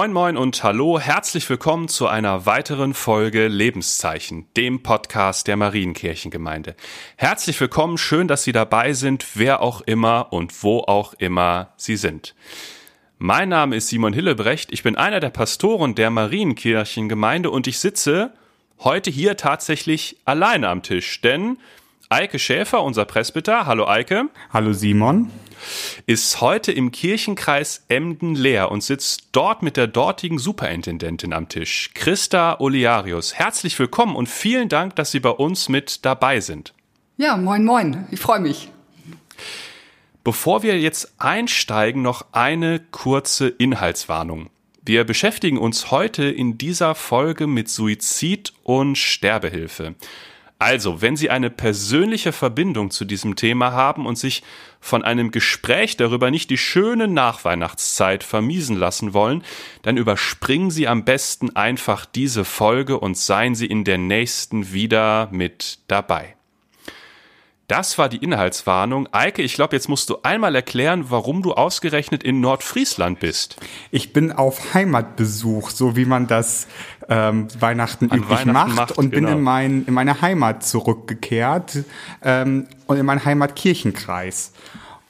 Moin moin und hallo, herzlich willkommen zu einer weiteren Folge Lebenszeichen, dem Podcast der Marienkirchengemeinde. Herzlich willkommen, schön, dass Sie dabei sind, wer auch immer und wo auch immer Sie sind. Mein Name ist Simon Hillebrecht, ich bin einer der Pastoren der Marienkirchengemeinde und ich sitze heute hier tatsächlich alleine am Tisch, denn Eike Schäfer, unser Presbyter, hallo Eike. Hallo Simon ist heute im Kirchenkreis Emden leer und sitzt dort mit der dortigen Superintendentin am Tisch, Christa Oliarius. Herzlich willkommen und vielen Dank, dass Sie bei uns mit dabei sind. Ja, moin, moin. Ich freue mich. Bevor wir jetzt einsteigen, noch eine kurze Inhaltswarnung. Wir beschäftigen uns heute in dieser Folge mit Suizid und Sterbehilfe. Also, wenn Sie eine persönliche Verbindung zu diesem Thema haben und sich von einem Gespräch darüber nicht die schöne Nachweihnachtszeit vermiesen lassen wollen, dann überspringen Sie am besten einfach diese Folge und seien Sie in der nächsten wieder mit dabei. Das war die Inhaltswarnung. Eike, ich glaube, jetzt musst du einmal erklären, warum du ausgerechnet in Nordfriesland bist. Ich bin auf Heimatbesuch, so wie man das ähm, Weihnachten An üblich Weihnachten macht, macht, und genau. bin in, mein, in meine Heimat zurückgekehrt ähm, und in meinen Heimatkirchenkreis.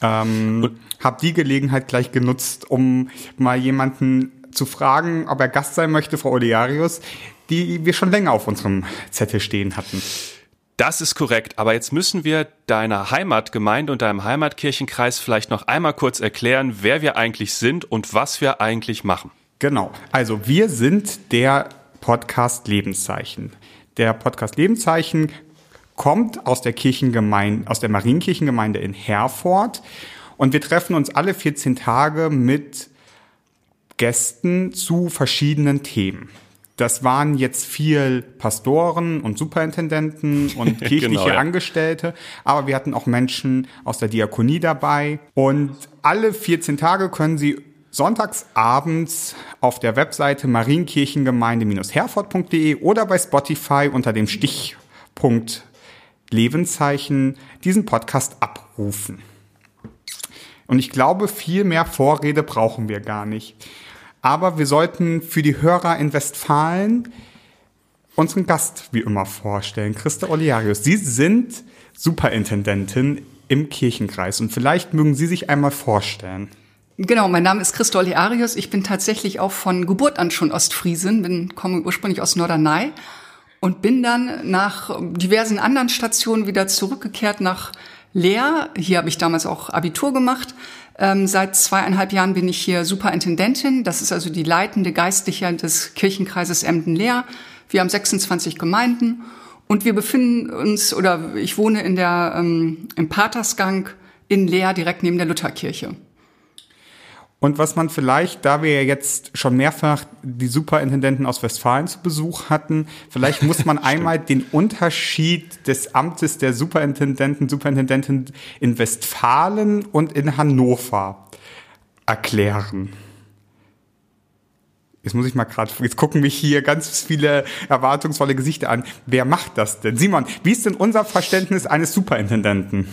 Ähm, habe die Gelegenheit gleich genutzt, um mal jemanden zu fragen, ob er Gast sein möchte, Frau Olearius, die wir schon länger auf unserem Zettel stehen hatten. Das ist korrekt, aber jetzt müssen wir deiner Heimatgemeinde und deinem Heimatkirchenkreis vielleicht noch einmal kurz erklären, wer wir eigentlich sind und was wir eigentlich machen. Genau, also wir sind der Podcast Lebenszeichen. Der Podcast Lebenszeichen kommt aus der Kirchengemeinde, aus der Marienkirchengemeinde in Herford und wir treffen uns alle 14 Tage mit Gästen zu verschiedenen Themen. Das waren jetzt viel Pastoren und Superintendenten und kirchliche genau, ja. Angestellte, aber wir hatten auch Menschen aus der Diakonie dabei. Und alle 14 Tage können Sie sonntags abends auf der Webseite marienkirchengemeinde-herford.de oder bei Spotify unter dem Stichpunkt Lebenszeichen diesen Podcast abrufen. Und ich glaube, viel mehr Vorrede brauchen wir gar nicht. Aber wir sollten für die Hörer in Westfalen unseren Gast wie immer vorstellen, Christa Oliarius. Sie sind Superintendentin im Kirchenkreis und vielleicht mögen Sie sich einmal vorstellen. Genau, mein Name ist Christa Oliarius. Ich bin tatsächlich auch von Geburt an schon Ostfriesin, bin, komme ursprünglich aus Norderney und bin dann nach diversen anderen Stationen wieder zurückgekehrt nach Leer. Hier habe ich damals auch Abitur gemacht ähm, seit zweieinhalb Jahren bin ich hier Superintendentin. Das ist also die leitende Geistliche des Kirchenkreises Emden-Leer. Wir haben 26 Gemeinden und wir befinden uns, oder ich wohne in der, ähm, im Patersgang in Leer, direkt neben der Lutherkirche. Und was man vielleicht, da wir ja jetzt schon mehrfach die Superintendenten aus Westfalen zu Besuch hatten, vielleicht muss man einmal den Unterschied des Amtes der Superintendenten, Superintendentin in Westfalen und in Hannover erklären. Jetzt muss ich mal gerade, jetzt gucken mich hier ganz viele erwartungsvolle Gesichter an. Wer macht das denn? Simon, wie ist denn unser Verständnis eines Superintendenten?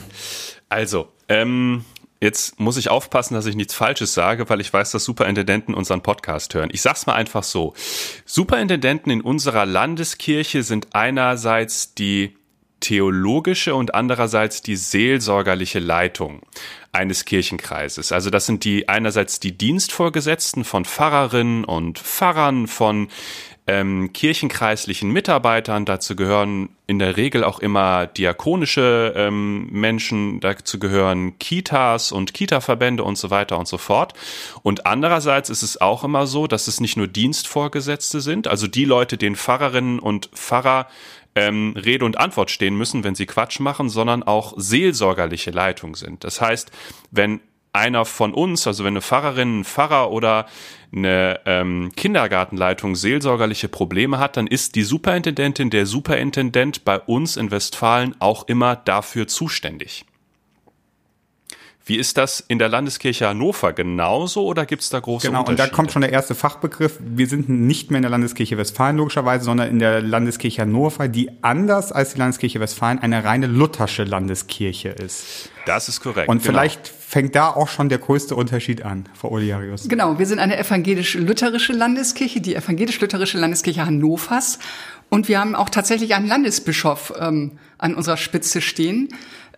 Also, ähm, Jetzt muss ich aufpassen, dass ich nichts Falsches sage, weil ich weiß, dass Superintendenten unseren Podcast hören. Ich sag's mal einfach so. Superintendenten in unserer Landeskirche sind einerseits die theologische und andererseits die seelsorgerliche Leitung eines Kirchenkreises. Also das sind die einerseits die Dienstvorgesetzten von Pfarrerinnen und Pfarrern, von ähm, kirchenkreislichen Mitarbeitern. Dazu gehören in der Regel auch immer diakonische ähm, Menschen, dazu gehören Kitas und Kita-Verbände und so weiter und so fort. Und andererseits ist es auch immer so, dass es nicht nur Dienstvorgesetzte sind, also die Leute, denen Pfarrerinnen und Pfarrer ähm, Rede und Antwort stehen müssen, wenn sie Quatsch machen, sondern auch seelsorgerliche Leitung sind. Das heißt, wenn einer von uns, also wenn eine Pfarrerin, ein Pfarrer oder eine ähm, Kindergartenleitung seelsorgerliche Probleme hat, dann ist die Superintendentin, der Superintendent bei uns in Westfalen auch immer dafür zuständig. Wie ist das in der Landeskirche Hannover genauso oder gibt es da große genau, Unterschiede? Genau, und da kommt schon der erste Fachbegriff. Wir sind nicht mehr in der Landeskirche Westfalen logischerweise, sondern in der Landeskirche Hannover, die anders als die Landeskirche Westfalen eine reine luthersche Landeskirche ist. Das ist korrekt. Und genau. vielleicht fängt da auch schon der größte Unterschied an, Frau Oliarius. Genau, wir sind eine evangelisch-lutherische Landeskirche, die evangelisch-lutherische Landeskirche Hannovers. Und wir haben auch tatsächlich einen Landesbischof ähm, an unserer Spitze stehen.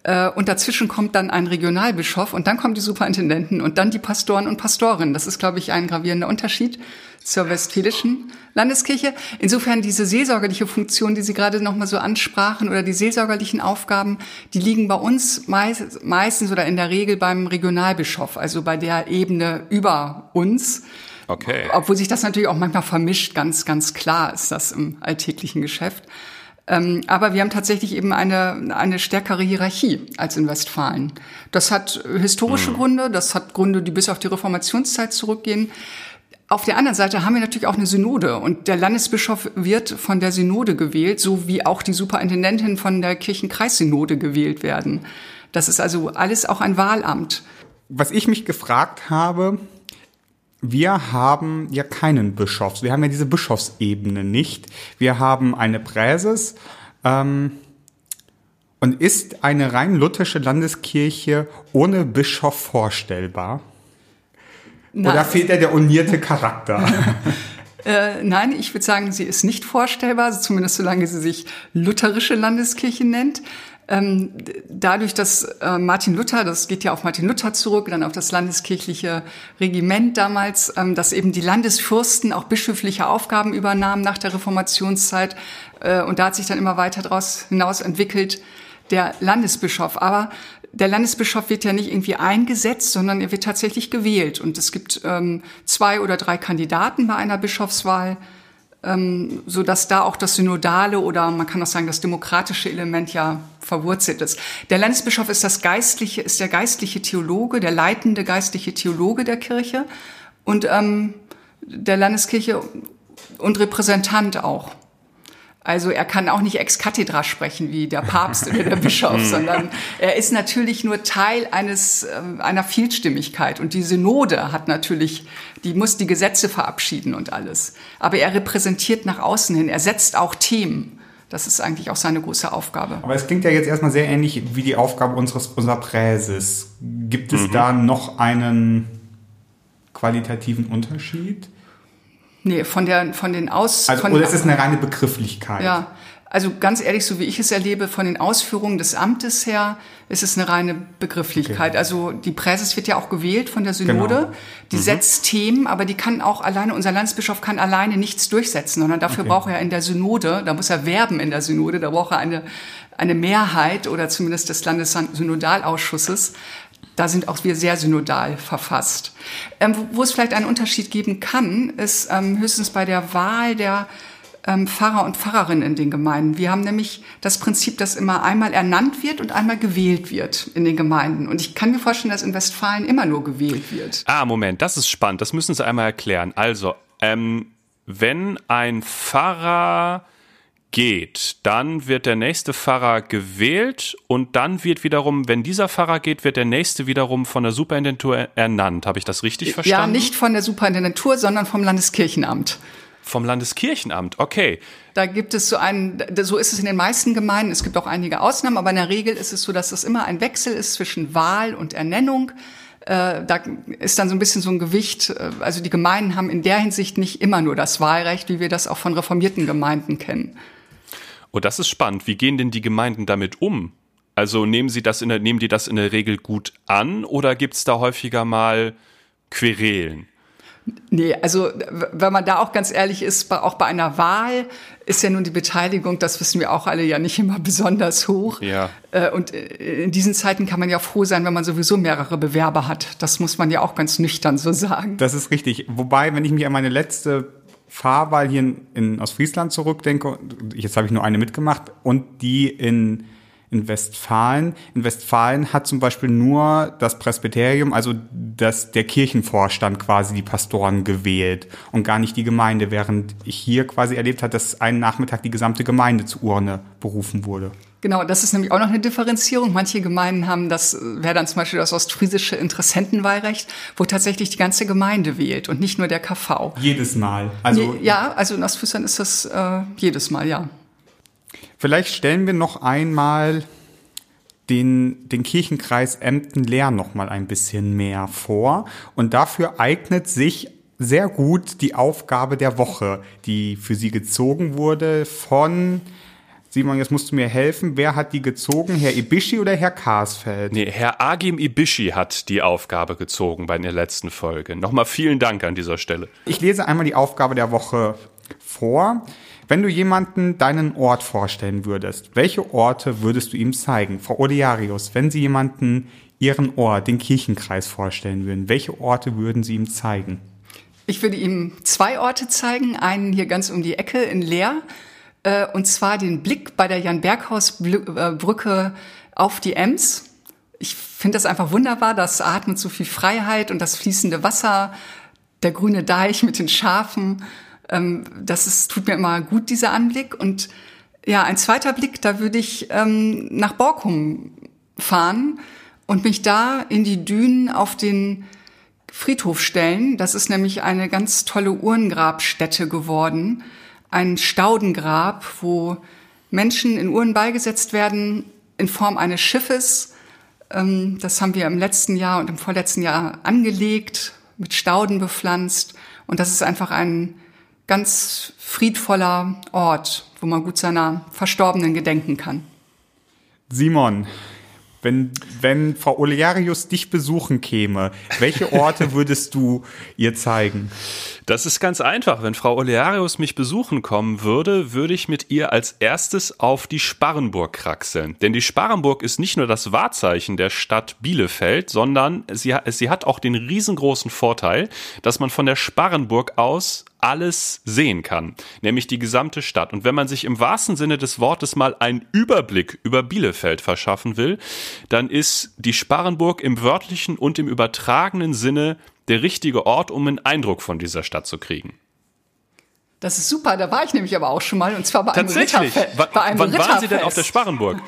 Äh, und dazwischen kommt dann ein Regionalbischof und dann kommen die Superintendenten und dann die Pastoren und Pastorinnen. Das ist, glaube ich, ein gravierender Unterschied zur westfälischen Landeskirche. Insofern diese seelsorgerliche Funktion, die Sie gerade noch mal so ansprachen oder die seelsorgerlichen Aufgaben, die liegen bei uns meist, meistens oder in der Regel beim Regionalbischof, also bei der Ebene über uns. Okay. Obwohl sich das natürlich auch manchmal vermischt, ganz, ganz klar ist das im alltäglichen Geschäft. Ähm, aber wir haben tatsächlich eben eine, eine stärkere Hierarchie als in Westfalen. Das hat historische mhm. Gründe, das hat Gründe, die bis auf die Reformationszeit zurückgehen. Auf der anderen Seite haben wir natürlich auch eine Synode und der Landesbischof wird von der Synode gewählt, so wie auch die Superintendentin von der Kirchenkreissynode gewählt werden. Das ist also alles auch ein Wahlamt. Was ich mich gefragt habe, wir haben ja keinen Bischofs. Wir haben ja diese Bischofsebene nicht. Wir haben eine Präses. Ähm, und ist eine rein lutherische Landeskirche ohne Bischof vorstellbar? Nein. Oder fehlt da der unierte Charakter? Äh, nein, ich würde sagen, sie ist nicht vorstellbar, zumindest solange sie sich lutherische Landeskirche nennt. Ähm, dadurch, dass äh, Martin Luther, das geht ja auf Martin Luther zurück, dann auf das landeskirchliche Regiment damals, ähm, dass eben die Landesfürsten auch bischöfliche Aufgaben übernahmen nach der Reformationszeit. Äh, und da hat sich dann immer weiter daraus hinaus entwickelt der Landesbischof. Aber der Landesbischof wird ja nicht irgendwie eingesetzt, sondern er wird tatsächlich gewählt. Und es gibt ähm, zwei oder drei Kandidaten bei einer Bischofswahl ähm, so dass da auch das synodale oder man kann auch sagen das demokratische Element ja verwurzelt ist. Der Landesbischof ist das geistliche, ist der geistliche Theologe, der leitende geistliche Theologe der Kirche und ähm, der Landeskirche und Repräsentant auch. Also er kann auch nicht ex cathedra sprechen wie der Papst oder der Bischof, sondern er ist natürlich nur Teil eines äh, einer Vielstimmigkeit und die Synode hat natürlich, die muss die Gesetze verabschieden und alles. Aber er repräsentiert nach außen hin, er setzt auch Themen. Das ist eigentlich auch seine große Aufgabe. Aber es klingt ja jetzt erstmal sehr ähnlich wie die Aufgabe unseres unserer Präses. Gibt es mhm. da noch einen qualitativen Unterschied? Nee, von, der, von den Aus... Also, von, oder ist es eine reine Begrifflichkeit? Ja, also ganz ehrlich, so wie ich es erlebe, von den Ausführungen des Amtes her, ist es eine reine Begrifflichkeit. Okay. Also die Präses wird ja auch gewählt von der Synode. Genau. Die mhm. setzt Themen, aber die kann auch alleine, unser Landesbischof kann alleine nichts durchsetzen, sondern dafür okay. braucht er in der Synode, da muss er werben in der Synode, da braucht er eine, eine Mehrheit oder zumindest des Landessynodalausschusses, da sind auch wir sehr synodal verfasst. Ähm, wo, es vielleicht einen Unterschied geben kann, ist ähm, höchstens bei der Wahl der ähm, Pfarrer und Pfarrerinnen in den Gemeinden. Wir haben nämlich das Prinzip, dass immer einmal ernannt wird und einmal gewählt wird in den Gemeinden. Und ich kann mir vorstellen, dass in Westfalen immer nur gewählt wird. Ah, Moment, das ist spannend. Das müssen Sie einmal erklären. Also, ähm, wenn ein Pfarrer geht, dann wird der nächste Pfarrer gewählt und dann wird wiederum, wenn dieser Pfarrer geht, wird der nächste wiederum von der Superintendentur ernannt. Habe ich das richtig verstanden? Ja, nicht von der Superintendentur, sondern vom Landeskirchenamt. Vom Landeskirchenamt, okay. Da gibt es so einen, so ist es in den meisten Gemeinden. Es gibt auch einige Ausnahmen, aber in der Regel ist es so, dass es immer ein Wechsel ist zwischen Wahl und Ernennung. Äh, da ist dann so ein bisschen so ein Gewicht. Äh, also die Gemeinden haben in der Hinsicht nicht immer nur das Wahlrecht, wie wir das auch von reformierten Gemeinden kennen. Oh, das ist spannend. Wie gehen denn die Gemeinden damit um? Also nehmen sie das in der, nehmen die das in der Regel gut an oder gibt es da häufiger mal Querelen? Nee, also wenn man da auch ganz ehrlich ist, auch bei einer Wahl ist ja nun die Beteiligung, das wissen wir auch alle, ja nicht immer besonders hoch. Ja. Äh, und äh, in diesen Zeiten kann man ja froh sein, wenn man sowieso mehrere Bewerber hat. Das muss man ja auch ganz nüchtern so sagen. Das ist richtig. Wobei, wenn ich mich an meine letzte Fahrwahl hier in, in Ostfriesland zurückdenke, jetzt habe ich nur eine mitgemacht, und die in, in Westfalen. In Westfalen hat zum Beispiel nur das Presbyterium, also das, der Kirchenvorstand quasi die Pastoren gewählt und gar nicht die Gemeinde, während ich hier quasi erlebt habe, dass einen Nachmittag die gesamte Gemeinde zur Urne berufen wurde. Genau, das ist nämlich auch noch eine Differenzierung. Manche Gemeinden haben das, wäre dann zum Beispiel das ostfriesische Interessentenwahlrecht, wo tatsächlich die ganze Gemeinde wählt und nicht nur der KV. Jedes Mal. Also ja, also in Ostfriesland ist das äh, jedes Mal, ja. Vielleicht stellen wir noch einmal den, den Kirchenkreis Emden-Leer noch mal ein bisschen mehr vor. Und dafür eignet sich sehr gut die Aufgabe der Woche, die für Sie gezogen wurde von Simon, jetzt musst du mir helfen. Wer hat die gezogen? Herr Ibischi oder Herr Karsfeld? Nee, Herr Agim Ibischi hat die Aufgabe gezogen bei der letzten Folge. Nochmal vielen Dank an dieser Stelle. Ich lese einmal die Aufgabe der Woche vor. Wenn du jemanden deinen Ort vorstellen würdest, welche Orte würdest du ihm zeigen? Frau Odiarius, wenn Sie jemanden Ihren Ort, den Kirchenkreis vorstellen würden, welche Orte würden Sie ihm zeigen? Ich würde ihm zwei Orte zeigen. Einen hier ganz um die Ecke in Leer. Äh, und zwar den Blick bei der Jan-Berghaus-Brücke auf die Ems. Ich finde das einfach wunderbar. Das atmet so viel Freiheit und das fließende Wasser, der grüne Deich mit den Schafen. Ähm, das ist, tut mir immer gut, dieser Anblick. Und ja, ein zweiter Blick, da würde ich ähm, nach Borkum fahren und mich da in die Dünen auf den Friedhof stellen. Das ist nämlich eine ganz tolle Uhrengrabstätte geworden. Ein Staudengrab, wo Menschen in Uhren beigesetzt werden in Form eines Schiffes. Ähm, das haben wir im letzten Jahr und im vorletzten Jahr angelegt, mit Stauden bepflanzt. Und das ist einfach ein ganz friedvoller Ort, wo man gut seiner Verstorbenen gedenken kann. Simon, wenn, wenn Frau Olearius dich besuchen käme, welche Orte würdest du ihr zeigen? Das ist ganz einfach. Wenn Frau Olearius mich besuchen kommen würde, würde ich mit ihr als erstes auf die Sparrenburg kraxeln. Denn die Sparrenburg ist nicht nur das Wahrzeichen der Stadt Bielefeld, sondern sie, sie hat auch den riesengroßen Vorteil, dass man von der Sparrenburg aus alles sehen kann, nämlich die gesamte Stadt. Und wenn man sich im wahrsten Sinne des Wortes mal einen Überblick über Bielefeld verschaffen will, dann ist die Sparrenburg im wörtlichen und im übertragenen Sinne der richtige Ort, um einen Eindruck von dieser Stadt zu kriegen. Das ist super, da war ich nämlich aber auch schon mal und zwar bei einem Tatsächlich. Ritterfest. Bei einem Wann Ritterfest. waren Sie denn auf der Sparrenburg?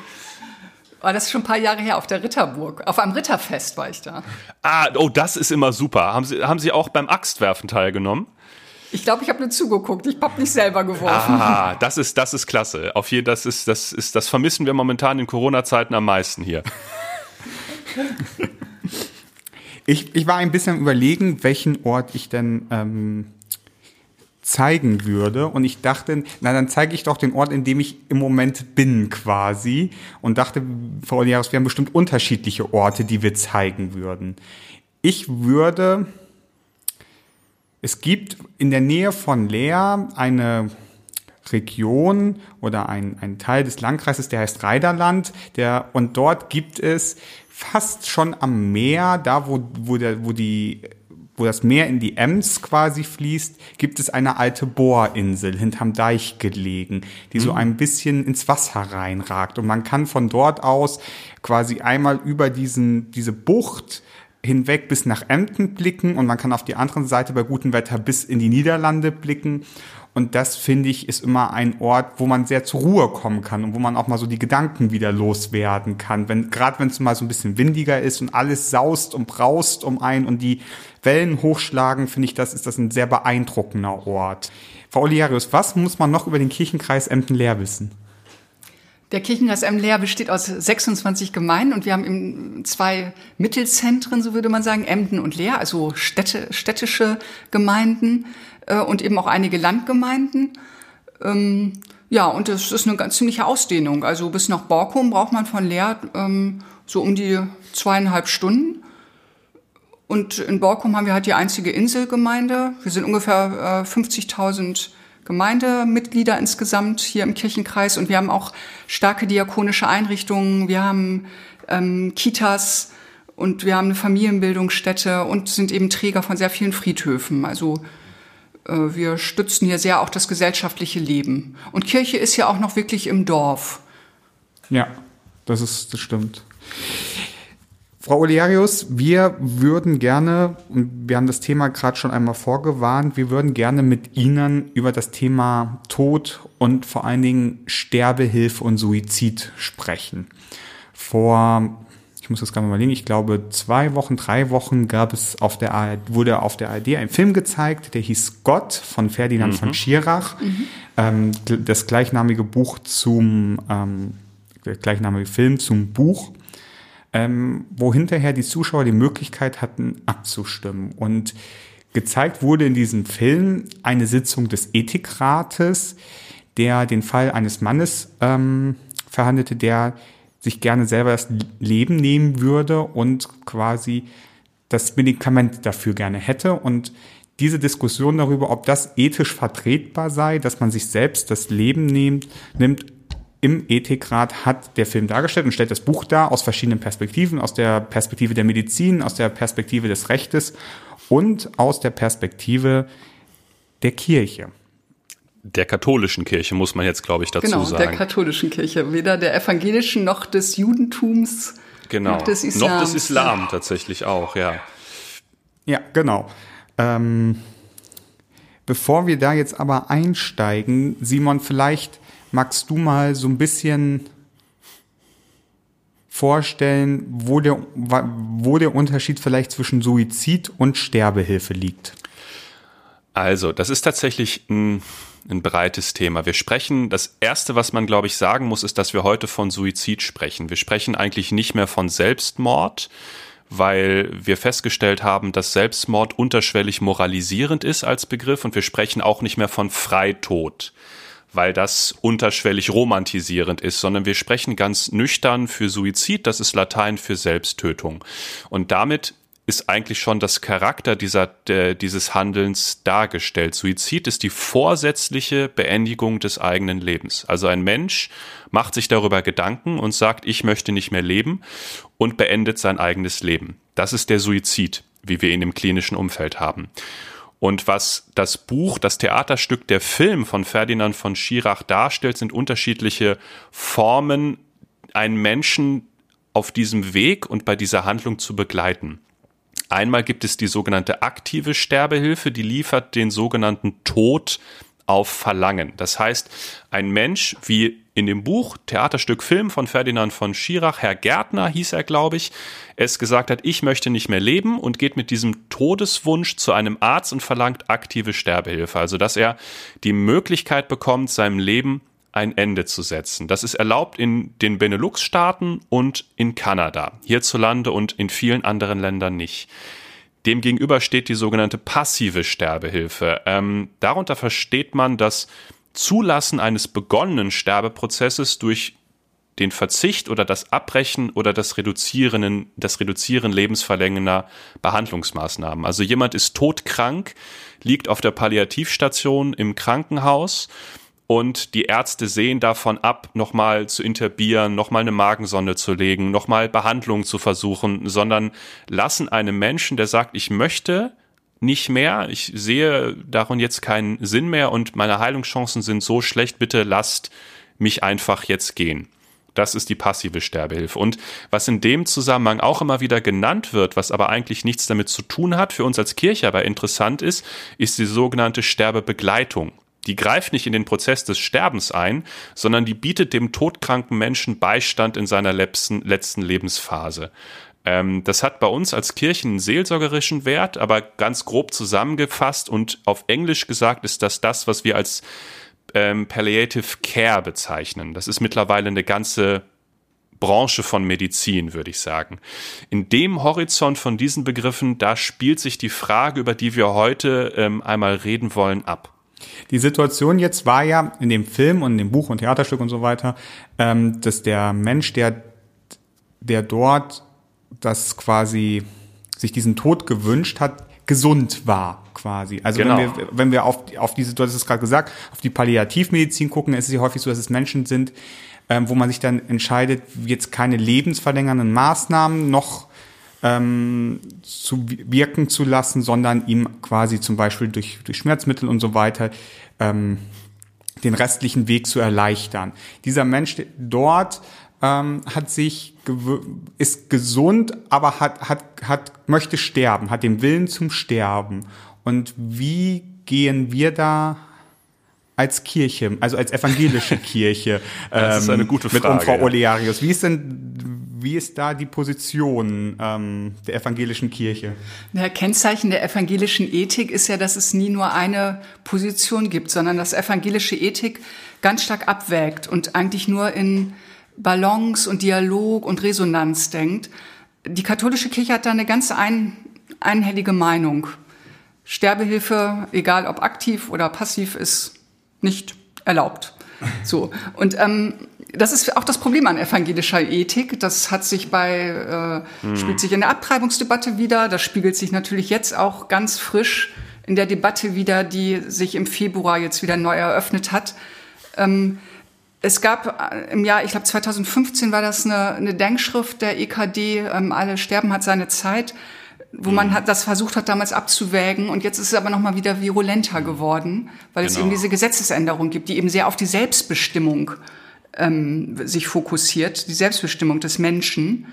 Oh, das ist schon ein paar Jahre her, auf der Ritterburg. Auf einem Ritterfest war ich da. Ah, oh, das ist immer super. Haben Sie, haben Sie auch beim Axtwerfen teilgenommen? Ich glaube, ich habe nur zugeguckt. Ich habe nicht selber geworfen. Ah, das ist, das ist klasse. Auf jeden, das ist, das ist, das vermissen wir momentan in Corona-Zeiten am meisten hier. ich, ich war ein bisschen überlegen, welchen Ort ich denn ähm, zeigen würde. Und ich dachte, na dann zeige ich doch den Ort, in dem ich im Moment bin quasi. Und dachte, Frau Oliaris, wir haben bestimmt unterschiedliche Orte, die wir zeigen würden. Ich würde es gibt in der Nähe von Leer eine Region oder ein, ein Teil des Landkreises, der heißt Reiderland, der, und dort gibt es fast schon am Meer, da wo, wo, der, wo die wo das Meer in die Ems quasi fließt, gibt es eine alte Bohrinsel hinterm Deich gelegen, die mhm. so ein bisschen ins Wasser reinragt. Und man kann von dort aus quasi einmal über diesen, diese Bucht hinweg bis nach Emden blicken und man kann auf die andere Seite bei gutem Wetter bis in die Niederlande blicken. Und das finde ich ist immer ein Ort, wo man sehr zur Ruhe kommen kann und wo man auch mal so die Gedanken wieder loswerden kann. Wenn, gerade wenn es mal so ein bisschen windiger ist und alles saust und braust um einen und die Wellen hochschlagen, finde ich, das ist das ein sehr beeindruckender Ort. Frau Oliarius, was muss man noch über den Kirchenkreis Emden-Leer wissen? Der Kirchenkreis Emden-Leer besteht aus 26 Gemeinden und wir haben eben zwei Mittelzentren, so würde man sagen, Emden und Leer, also Städte, städtische Gemeinden äh, und eben auch einige Landgemeinden. Ähm, ja, und das ist eine ganz ziemliche Ausdehnung. Also bis nach Borkum braucht man von Leer ähm, so um die zweieinhalb Stunden. Und in Borkum haben wir halt die einzige Inselgemeinde. Wir sind ungefähr äh, 50.000 Gemeindemitglieder insgesamt hier im Kirchenkreis und wir haben auch starke diakonische Einrichtungen, wir haben ähm, Kitas und wir haben eine Familienbildungsstätte und sind eben Träger von sehr vielen Friedhöfen. Also äh, wir stützen hier sehr auch das gesellschaftliche Leben. Und Kirche ist ja auch noch wirklich im Dorf. Ja, das ist, das stimmt. Frau Olearius, wir würden gerne, und wir haben das Thema gerade schon einmal vorgewarnt, wir würden gerne mit Ihnen über das Thema Tod und vor allen Dingen Sterbehilfe und Suizid sprechen. Vor, ich muss das gerade mal überlegen, ich glaube zwei Wochen, drei Wochen gab es auf der ARD, wurde auf der ARD ein Film gezeigt, der hieß Gott von Ferdinand mhm. von Schirach. Mhm. Ähm, das gleichnamige Buch zum, ähm, gleichnamige Film zum Buch ähm, wo hinterher die Zuschauer die Möglichkeit hatten, abzustimmen. Und gezeigt wurde in diesem Film eine Sitzung des Ethikrates, der den Fall eines Mannes ähm, verhandelte, der sich gerne selber das Leben nehmen würde und quasi das Medikament dafür gerne hätte. Und diese Diskussion darüber, ob das ethisch vertretbar sei, dass man sich selbst das Leben nimmt, nimmt im Ethikrat hat der Film dargestellt und stellt das Buch dar aus verschiedenen Perspektiven, aus der Perspektive der Medizin, aus der Perspektive des Rechtes und aus der Perspektive der Kirche. Der katholischen Kirche muss man jetzt, glaube ich, dazu genau, sagen. Genau, der katholischen Kirche, weder der evangelischen noch des Judentums. Genau, noch des Islam. Noch des Islam tatsächlich auch, ja. Ja, genau. Ähm, bevor wir da jetzt aber einsteigen, Simon, vielleicht magst du mal so ein bisschen vorstellen, wo der, wo der Unterschied vielleicht zwischen Suizid und Sterbehilfe liegt? Also, das ist tatsächlich ein, ein breites Thema. Wir sprechen, das Erste, was man, glaube ich, sagen muss, ist, dass wir heute von Suizid sprechen. Wir sprechen eigentlich nicht mehr von Selbstmord, weil wir festgestellt haben, dass Selbstmord unterschwellig moralisierend ist als Begriff und wir sprechen auch nicht mehr von Freitod weil das unterschwellig romantisierend ist, sondern wir sprechen ganz nüchtern für Suizid, das ist Latein für Selbsttötung. Und damit ist eigentlich schon das Charakter dieser, der, dieses Handelns dargestellt. Suizid ist die vorsätzliche Beendigung des eigenen Lebens. Also ein Mensch macht sich darüber Gedanken und sagt, ich möchte nicht mehr leben und beendet sein eigenes Leben. Das ist der Suizid, wie wir ihn im klinischen Umfeld haben. Und was das Buch, das Theaterstück, der Film von Ferdinand von Schirach darstellt, sind unterschiedliche Formen, einen Menschen auf diesem Weg und bei dieser Handlung zu begleiten. Einmal gibt es die sogenannte aktive Sterbehilfe, die liefert den sogenannten Tod auf Verlangen. Das heißt, ein Mensch, wie in dem Buch Theaterstück Film von Ferdinand von Schirach, Herr Gärtner hieß er, glaube ich, es gesagt hat, ich möchte nicht mehr leben und geht mit diesem Todeswunsch zu einem Arzt und verlangt aktive Sterbehilfe. Also, dass er die Möglichkeit bekommt, seinem Leben ein Ende zu setzen. Das ist erlaubt in den Benelux-Staaten und in Kanada, hierzulande und in vielen anderen Ländern nicht. Demgegenüber steht die sogenannte passive Sterbehilfe. Ähm, darunter versteht man das Zulassen eines begonnenen Sterbeprozesses durch den Verzicht oder das Abbrechen oder das Reduzieren, das Reduzieren lebensverlängender Behandlungsmaßnahmen. Also jemand ist todkrank, liegt auf der Palliativstation im Krankenhaus und die Ärzte sehen davon ab, nochmal zu interbieren, nochmal eine Magensonde zu legen, nochmal Behandlung zu versuchen, sondern lassen einem Menschen, der sagt, ich möchte nicht mehr, ich sehe darin jetzt keinen Sinn mehr und meine Heilungschancen sind so schlecht, bitte lasst mich einfach jetzt gehen. Das ist die passive Sterbehilfe. Und was in dem Zusammenhang auch immer wieder genannt wird, was aber eigentlich nichts damit zu tun hat, für uns als Kirche aber interessant ist, ist die sogenannte Sterbebegleitung die greift nicht in den Prozess des Sterbens ein, sondern die bietet dem todkranken Menschen Beistand in seiner letzten, letzten Lebensphase. Ähm, das hat bei uns als Kirchen einen seelsorgerischen Wert, aber ganz grob zusammengefasst und auf Englisch gesagt ist das das, was wir als ähm, Palliative Care bezeichnen. Das ist mittlerweile eine ganze Branche von Medizin, würde ich sagen. In dem Horizont von diesen Begriffen, da spielt sich die Frage, über die wir heute ähm, einmal reden wollen, ab. Die Situation jetzt war ja in dem Film und in dem Buch und Theaterstück und so weiter, ähm, dass der Mensch, der, der dort das quasi sich diesen Tod gewünscht hat, gesund war quasi. Also genau. wenn wir, wenn wir auf, auf diese, du hast es gerade gesagt, auf die Palliativmedizin gucken, ist es ja häufig so, dass es Menschen sind, ähm, wo man sich dann entscheidet, jetzt keine lebensverlängernden Maßnahmen noch ähm, zu wirken zu lassen, sondern ihm quasi zum Beispiel durch, durch Schmerzmittel und so weiter ähm, den restlichen Weg zu erleichtern. Dieser Mensch dort ähm, hat sich ist gesund, aber hat hat hat möchte sterben, hat den Willen zum Sterben. Und wie gehen wir da als Kirche, also als evangelische Kirche, das ist eine ähm, gute Frage, mit Frau Olearius. Wie ist denn wie ist da die Position ähm, der evangelischen Kirche? Ja, Kennzeichen der evangelischen Ethik ist ja, dass es nie nur eine Position gibt, sondern dass evangelische Ethik ganz stark abwägt und eigentlich nur in Balance und Dialog und Resonanz denkt. Die katholische Kirche hat da eine ganz ein, einhellige Meinung. Sterbehilfe, egal ob aktiv oder passiv, ist nicht erlaubt. So. Und ähm, das ist auch das Problem an evangelischer Ethik. Das hat sich bei, äh, hm. spielt sich in der Abtreibungsdebatte wieder. Das spiegelt sich natürlich jetzt auch ganz frisch in der Debatte wieder, die sich im Februar jetzt wieder neu eröffnet hat. Ähm, es gab äh, im Jahr, ich glaube 2015 war das eine, eine Denkschrift der EKD, ähm, alle sterben hat seine Zeit, wo man mhm. hat, das versucht hat damals abzuwägen und jetzt ist es aber nochmal wieder virulenter geworden, weil genau. es eben diese Gesetzesänderung gibt, die eben sehr auf die Selbstbestimmung ähm, sich fokussiert, die Selbstbestimmung des Menschen.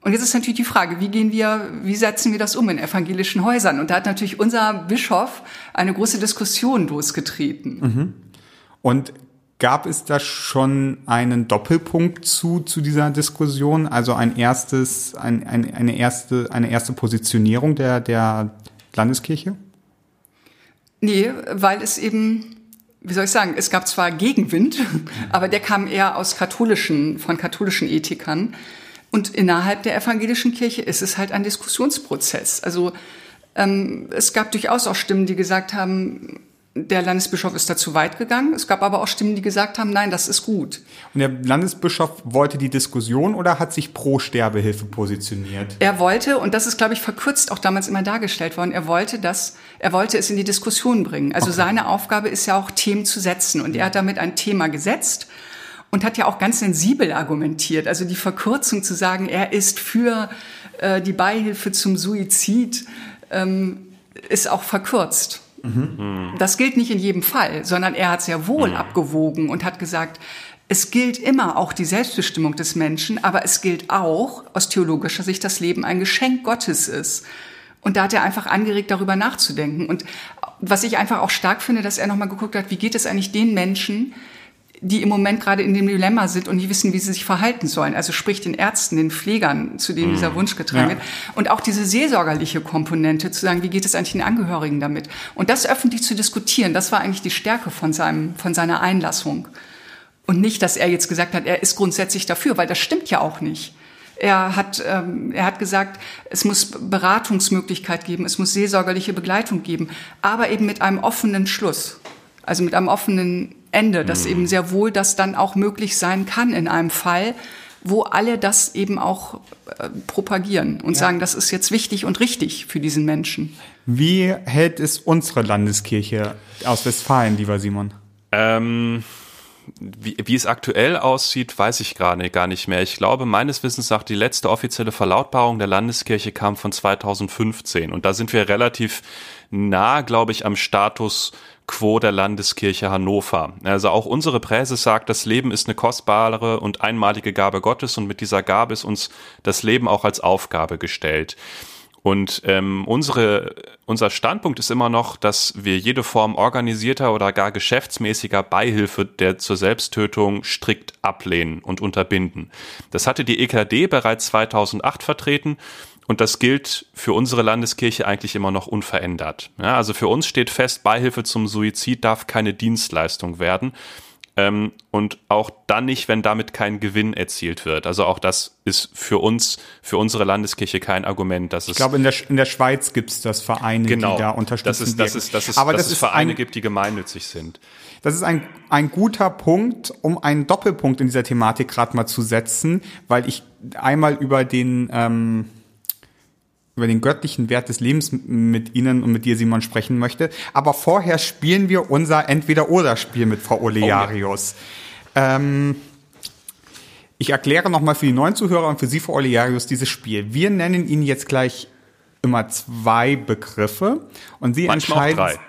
Und jetzt ist natürlich die Frage, wie gehen wir, wie setzen wir das um in evangelischen Häusern? Und da hat natürlich unser Bischof eine große Diskussion losgetreten. Mhm. Und Gab es da schon einen Doppelpunkt zu, zu dieser Diskussion? Also ein erstes, ein, ein, eine erste, eine erste Positionierung der, der Landeskirche? Nee, weil es eben, wie soll ich sagen, es gab zwar Gegenwind, aber der kam eher aus katholischen, von katholischen Ethikern. Und innerhalb der evangelischen Kirche ist es halt ein Diskussionsprozess. Also ähm, es gab durchaus auch Stimmen, die gesagt haben, der Landesbischof ist da zu weit gegangen. Es gab aber auch Stimmen, die gesagt haben, nein, das ist gut. Und der Landesbischof wollte die Diskussion oder hat sich pro Sterbehilfe positioniert? Er wollte, und das ist, glaube ich, verkürzt auch damals immer dargestellt worden, er wollte das, er wollte es in die Diskussion bringen. Also okay. seine Aufgabe ist ja auch Themen zu setzen. Und er hat damit ein Thema gesetzt und hat ja auch ganz sensibel argumentiert. Also die Verkürzung zu sagen, er ist für äh, die Beihilfe zum Suizid, ähm, ist auch verkürzt. Mhm. Das gilt nicht in jedem Fall, sondern er hat sehr wohl mhm. abgewogen und hat gesagt, es gilt immer auch die Selbstbestimmung des Menschen, aber es gilt auch aus theologischer Sicht, dass Leben ein Geschenk Gottes ist. Und da hat er einfach angeregt, darüber nachzudenken. Und was ich einfach auch stark finde, dass er nochmal geguckt hat, wie geht es eigentlich den Menschen, die im Moment gerade in dem Dilemma sind und nicht wissen, wie sie sich verhalten sollen. Also sprich den Ärzten, den Pflegern, zu denen dieser mhm. Wunsch getragen ja. wird. Und auch diese seelsorgerliche Komponente, zu sagen, wie geht es eigentlich den Angehörigen damit? Und das öffentlich zu diskutieren, das war eigentlich die Stärke von, seinem, von seiner Einlassung. Und nicht, dass er jetzt gesagt hat, er ist grundsätzlich dafür, weil das stimmt ja auch nicht. Er hat, ähm, er hat gesagt, es muss Beratungsmöglichkeit geben, es muss seelsorgerliche Begleitung geben, aber eben mit einem offenen Schluss. Also mit einem offenen Ende, dass mhm. eben sehr wohl das dann auch möglich sein kann in einem Fall, wo alle das eben auch äh, propagieren und ja. sagen, das ist jetzt wichtig und richtig für diesen Menschen. Wie hält es unsere Landeskirche aus Westfalen, lieber Simon? Ähm, wie, wie es aktuell aussieht, weiß ich gerade gar nicht mehr. Ich glaube, meines Wissens nach, die letzte offizielle Verlautbarung der Landeskirche kam von 2015 und da sind wir relativ nah, glaube ich, am Status quo der Landeskirche Hannover. Also auch unsere Präse sagt, das Leben ist eine kostbare und einmalige Gabe Gottes und mit dieser Gabe ist uns das Leben auch als Aufgabe gestellt. Und ähm, unsere, unser Standpunkt ist immer noch, dass wir jede Form organisierter oder gar geschäftsmäßiger Beihilfe der zur Selbsttötung strikt ablehnen und unterbinden. Das hatte die EKD bereits 2008 vertreten und das gilt für unsere Landeskirche eigentlich immer noch unverändert. Ja, also für uns steht fest, Beihilfe zum Suizid darf keine Dienstleistung werden. Ähm, und auch dann nicht, wenn damit kein Gewinn erzielt wird. Also auch das ist für uns, für unsere Landeskirche kein Argument. Dass es ich glaube, in der, in der Schweiz gibt es das Vereine, genau, die da unterstützen. Dass es, dass es, dass es, Aber dass das es Vereine ein, gibt, die gemeinnützig sind. Das ist ein, ein guter Punkt, um einen Doppelpunkt in dieser Thematik gerade mal zu setzen, weil ich einmal über den ähm, über den göttlichen Wert des Lebens mit Ihnen und mit dir, Simon, sprechen möchte. Aber vorher spielen wir unser Entweder-Oder-Spiel mit Frau Olearius. Oh, ja. ähm, ich erkläre nochmal für die neuen Zuhörer und für Sie, Frau Olearius, dieses Spiel. Wir nennen Ihnen jetzt gleich immer zwei Begriffe und Sie Manchmal entscheiden.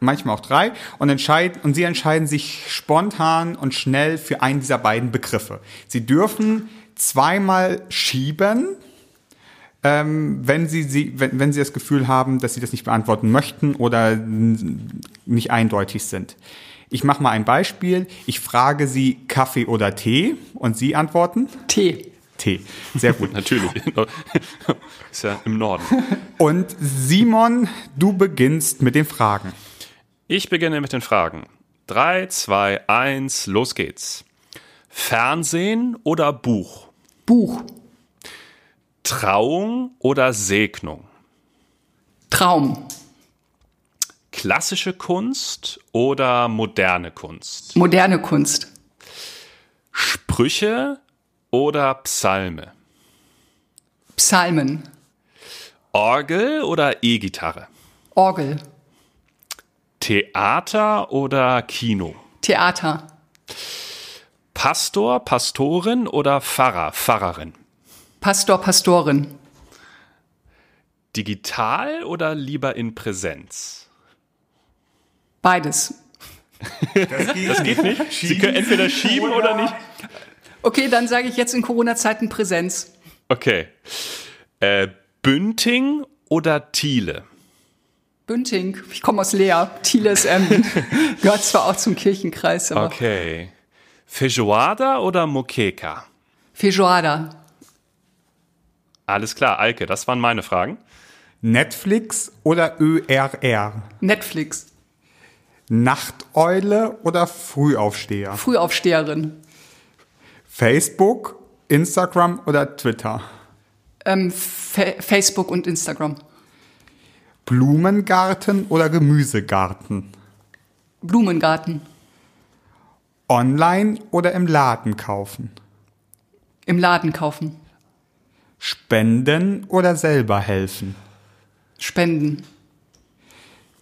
manchmal auch drei, und, entscheiden, und sie entscheiden sich spontan und schnell für einen dieser beiden Begriffe. Sie dürfen zweimal schieben, ähm, wenn, sie, sie, wenn, wenn sie das Gefühl haben, dass sie das nicht beantworten möchten oder nicht eindeutig sind. Ich mache mal ein Beispiel. Ich frage Sie Kaffee oder Tee und Sie antworten? Tee. Tee. Sehr gut. Natürlich. Ist ja im Norden. Und Simon, du beginnst mit den Fragen. Ich beginne mit den Fragen. 3, 2, 1, los geht's. Fernsehen oder Buch? Buch. Trauung oder Segnung? Traum. Klassische Kunst oder moderne Kunst? Moderne Kunst. Sprüche oder Psalme? Psalmen. Orgel oder E-Gitarre? Orgel. Theater oder Kino? Theater. Pastor, Pastorin oder Pfarrer, Pfarrerin? Pastor, Pastorin. Digital oder lieber in Präsenz? Beides. Das geht nicht. Sie können entweder schieben oder nicht. Okay, dann sage ich jetzt in Corona-Zeiten Präsenz. Okay. Äh, Bünding oder Thiele? Bünding. Ich komme aus Lea. Thiele ist Emden. Gehört zwar auch zum Kirchenkreis, aber. Okay. Feijoada oder Mokeka? Feijoada. Alles klar, Alke, das waren meine Fragen. Netflix oder ÖRR? Netflix. Nachteule oder Frühaufsteher? Frühaufsteherin. Facebook, Instagram oder Twitter? Ähm, Fa Facebook und Instagram. Blumengarten oder Gemüsegarten? Blumengarten. Online oder im Laden kaufen? Im Laden kaufen. Spenden oder selber helfen? Spenden.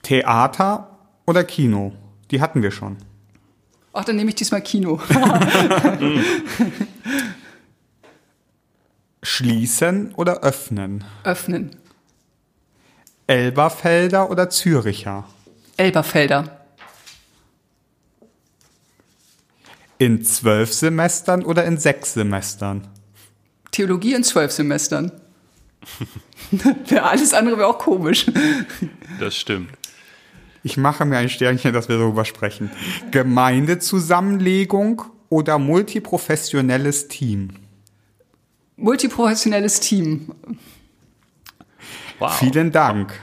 Theater oder Kino? Die hatten wir schon. Ach, dann nehme ich diesmal Kino. Schließen oder öffnen? Öffnen. Elberfelder oder Züricher? Elberfelder. In zwölf Semestern oder in sechs Semestern? Theologie in zwölf Semestern. Alles andere wäre auch komisch. Das stimmt. Ich mache mir ein Sternchen, dass wir darüber sprechen. Gemeindezusammenlegung oder multiprofessionelles Team? Multiprofessionelles Team. Wow. Vielen Dank.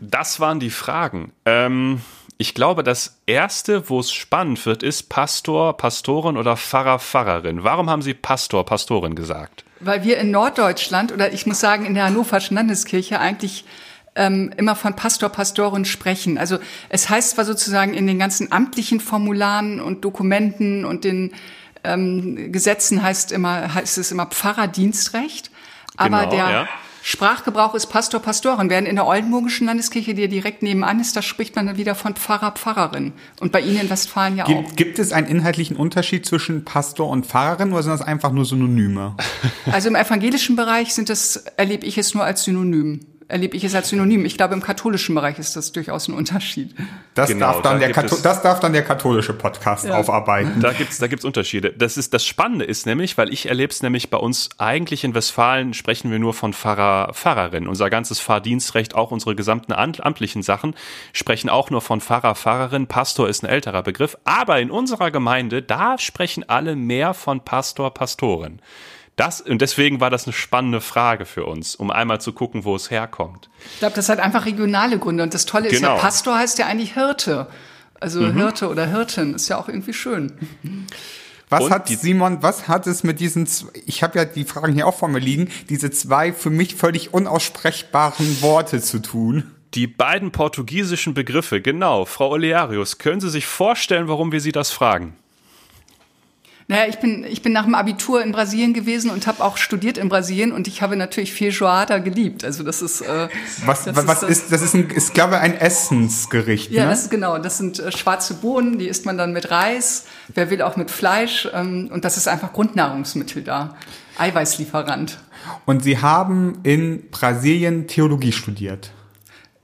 Das waren die Fragen. Ähm, ich glaube, das erste, wo es spannend wird, ist Pastor, Pastorin oder Pfarrer, Pfarrerin. Warum haben Sie Pastor, Pastorin gesagt? Weil wir in Norddeutschland oder ich muss sagen in der Hannoverschen Landeskirche eigentlich ähm, immer von Pastor, Pastorin sprechen. Also es heißt zwar sozusagen in den ganzen amtlichen Formularen und Dokumenten und den ähm, Gesetzen heißt immer heißt es immer Pfarrerdienstrecht, aber Genau, der ja. Sprachgebrauch ist Pastor, Pastorin. Während in der Oldenburgischen Landeskirche, die ja direkt nebenan ist, da spricht man dann wieder von Pfarrer, Pfarrerin. Und bei Ihnen in Westfalen ja auch. Gibt, gibt es einen inhaltlichen Unterschied zwischen Pastor und Pfarrerin oder sind das einfach nur Synonyme? Also im evangelischen Bereich sind das, erlebe ich es nur als Synonym. Erlebe ich es als Synonym. Ich glaube, im katholischen Bereich ist das durchaus ein Unterschied. Das, Genau, darf, dann da der das darf dann der katholische Podcast Ja. aufarbeiten. Da gibt's da gibt's Unterschiede. Das ist das Spannende ist nämlich, weil ich erlebe es nämlich bei uns eigentlich in Westfalen sprechen wir nur von Pfarrer, Pfarrerin. Unser ganzes Fahrdienstrecht, auch unsere gesamten amt- amtlichen Sachen sprechen auch nur von Pfarrer, Pfarrerin. Pastor ist ein älterer Begriff, aber in unserer Gemeinde da sprechen alle mehr von Pastor, Pastorin. Das, und deswegen war das eine spannende Frage für uns, um einmal zu gucken, wo es herkommt. Ich glaube, das hat einfach regionale Gründe. Und das Tolle ist Genau. ja, Pastor heißt ja eigentlich Hirte. Also Hirte oder Hirtin ist ja auch irgendwie schön. Was Und hat die- Simon, was hat es mit diesen, ich habe ja die Fragen hier auch vor mir liegen, diese zwei für mich völlig unaussprechbaren Worte zu tun? Die beiden portugiesischen Begriffe, genau, Frau Olearius, können Sie sich vorstellen, warum wir Sie das fragen? Naja, ich bin, ich bin nach dem Abitur in Brasilien gewesen und habe auch studiert in Brasilien und ich habe natürlich Feijoada geliebt. Also das ist äh, Was, das was das- ist, das ist, ein, ist, glaube ich, ein Essensgericht, Ja, ne? das ist genau. Das sind äh, schwarze Bohnen, die isst man dann mit Reis. Wer will auch mit Fleisch. Ähm, und das ist einfach Grundnahrungsmittel da. Eiweißlieferant. Und Sie haben in Brasilien Theologie studiert.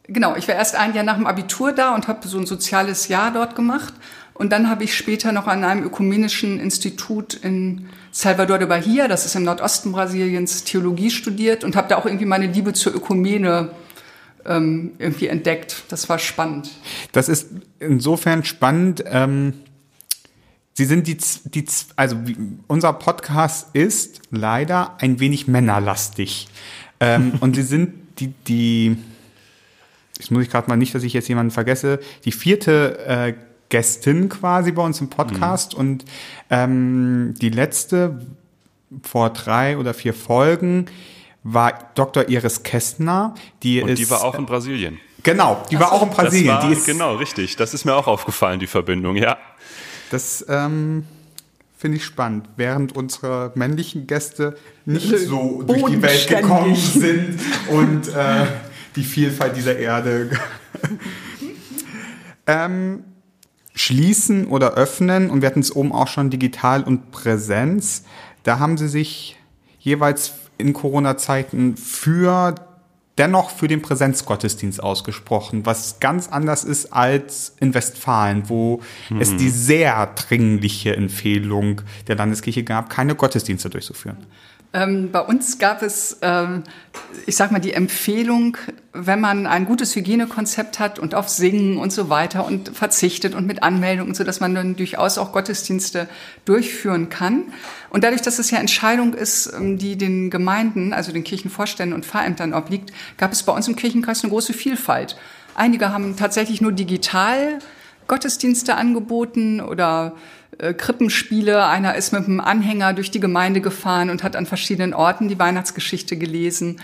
Genau, ich war erst ein Jahr nach dem Abitur da und habe so ein soziales Jahr dort gemacht. Und dann habe ich später noch an einem ökumenischen Institut in Salvador de Bahia, das ist im Nordosten Brasiliens, Theologie studiert und habe da auch irgendwie meine Liebe zur Ökumene ähm, irgendwie entdeckt. Das war spannend. Das ist insofern spannend. Ähm, Sie sind die, die, also unser Podcast ist leider ein wenig männerlastig. Ähm, und Sie sind die, die, jetzt muss ich gerade mal nicht, dass ich jetzt jemanden vergesse, die vierte äh, Gästin quasi bei uns im Podcast mhm. und ähm, die letzte vor drei oder vier Folgen war Dr. Iris Kästner, die und ist. Die war auch in Brasilien. Genau, die war auch in Brasilien. War, die ist, genau, richtig. Das ist mir auch aufgefallen, die Verbindung, ja. Das ähm, finde ich spannend. Während unsere männlichen Gäste nicht so durch die Welt gekommen sind und äh, die Vielfalt dieser Erde. ähm, schließen oder öffnen, und wir hatten es oben auch schon digital und Präsenz, da haben sie sich jeweils in Corona-Zeiten für dennoch für den Präsenzgottesdienst ausgesprochen, was ganz anders ist als in Westfalen, wo mhm. es die sehr dringliche Empfehlung der Landeskirche gab, keine Gottesdienste durchzuführen. Ähm, bei uns gab es, ähm, ich sag mal, die Empfehlung, wenn man ein gutes Hygienekonzept hat und auf Singen und so weiter und verzichtet und mit Anmeldung und so, dass man dann durchaus auch Gottesdienste durchführen kann. Und dadurch, dass es ja Entscheidung ist, ähm, die den Gemeinden, also den Kirchenvorständen und Pfarrämtern obliegt, gab es bei uns im Kirchenkreis eine große Vielfalt. Einige haben tatsächlich nur digital Gottesdienste angeboten oder äh, Krippenspiele. Einer ist mit einem Anhänger durch die Gemeinde gefahren und hat an verschiedenen Orten die Weihnachtsgeschichte gelesen.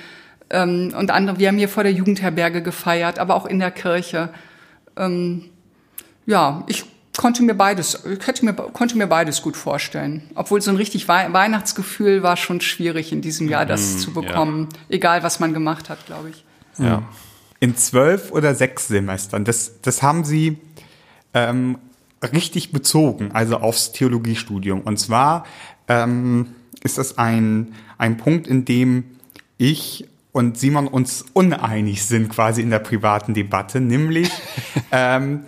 Ähm, und andere, wir haben hier vor der Jugendherberge gefeiert, aber auch in der Kirche. Ähm, ja, ich konnte mir beides, ich hätte mir, konnte mir beides gut vorstellen. Obwohl so ein richtig Weihnachtsgefühl war schon schwierig in diesem Jahr, das mhm, zu bekommen. Ja. Egal, was man gemacht hat, glaube ich. Ja. In zwölf oder sechs Semestern, das, das haben Sie ähm, richtig bezogen, also aufs Theologiestudium. Und zwar ähm, ist das ein, ein Punkt, in dem ich und Simon uns uneinig sind quasi in der privaten Debatte, nämlich ähm,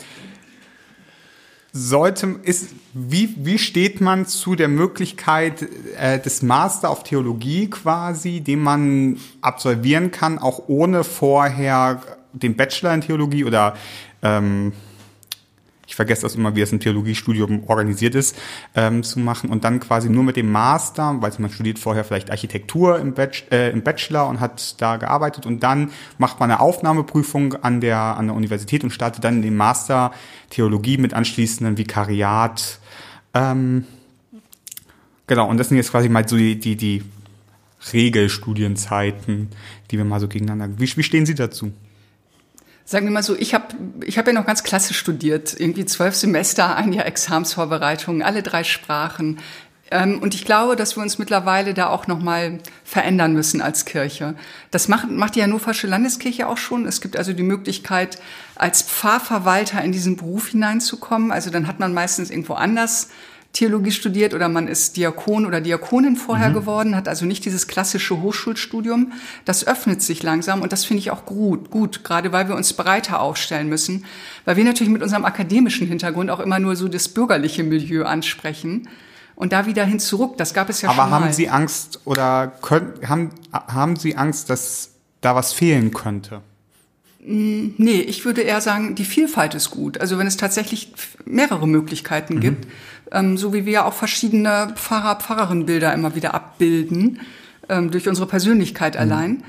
sollte ist wie wie steht man zu der Möglichkeit äh, des Master of Theologie quasi, den man absolvieren kann, auch ohne vorher den Bachelor in Theologie oder ähm, ich vergesse das immer, wie es im Theologiestudium organisiert ist, ähm, zu machen und dann quasi nur mit dem Master, weil man studiert vorher vielleicht Architektur im, Bach, äh, im Bachelor und hat da gearbeitet und dann macht man eine Aufnahmeprüfung an der, an der Universität und startet dann den Master Theologie mit anschließendem Vikariat. Ähm, genau, und das sind jetzt quasi mal so die, die, die Regelstudienzeiten, die wir mal so gegeneinander. Wie, wie stehen Sie dazu? Sagen wir mal so, ich habe ich hab ja noch ganz klassisch studiert, irgendwie zwölf Semester, ein Jahr Examsvorbereitung, alle drei Sprachen. Ähm, und ich glaube, dass wir uns mittlerweile da auch noch mal verändern müssen als Kirche. Das macht, macht die Hannoversche Landeskirche auch schon. Es gibt also die Möglichkeit, als Pfarrverwalter in diesen Beruf hineinzukommen. Also dann hat man meistens irgendwo anders Theologie studiert oder man ist Diakon oder Diakonin vorher mhm. geworden, hat also nicht dieses klassische Hochschulstudium. Das öffnet sich langsam und das finde ich auch gut, gut, gerade weil wir uns breiter aufstellen müssen, weil wir natürlich mit unserem akademischen Hintergrund auch immer nur so das bürgerliche Milieu ansprechen. Und da wieder hin zurück, das gab es ja Aber schon mal. Aber haben Sie Angst oder können, haben, haben Sie Angst, dass da was fehlen könnte? Mm, nee, ich würde eher sagen, die Vielfalt ist gut. Also wenn es tatsächlich mehrere Möglichkeiten mhm. gibt, ähm, so wie wir ja auch verschiedene Pfarrer, Pfarrerinnenbilder immer wieder abbilden, ähm, durch unsere Persönlichkeit mhm. allein.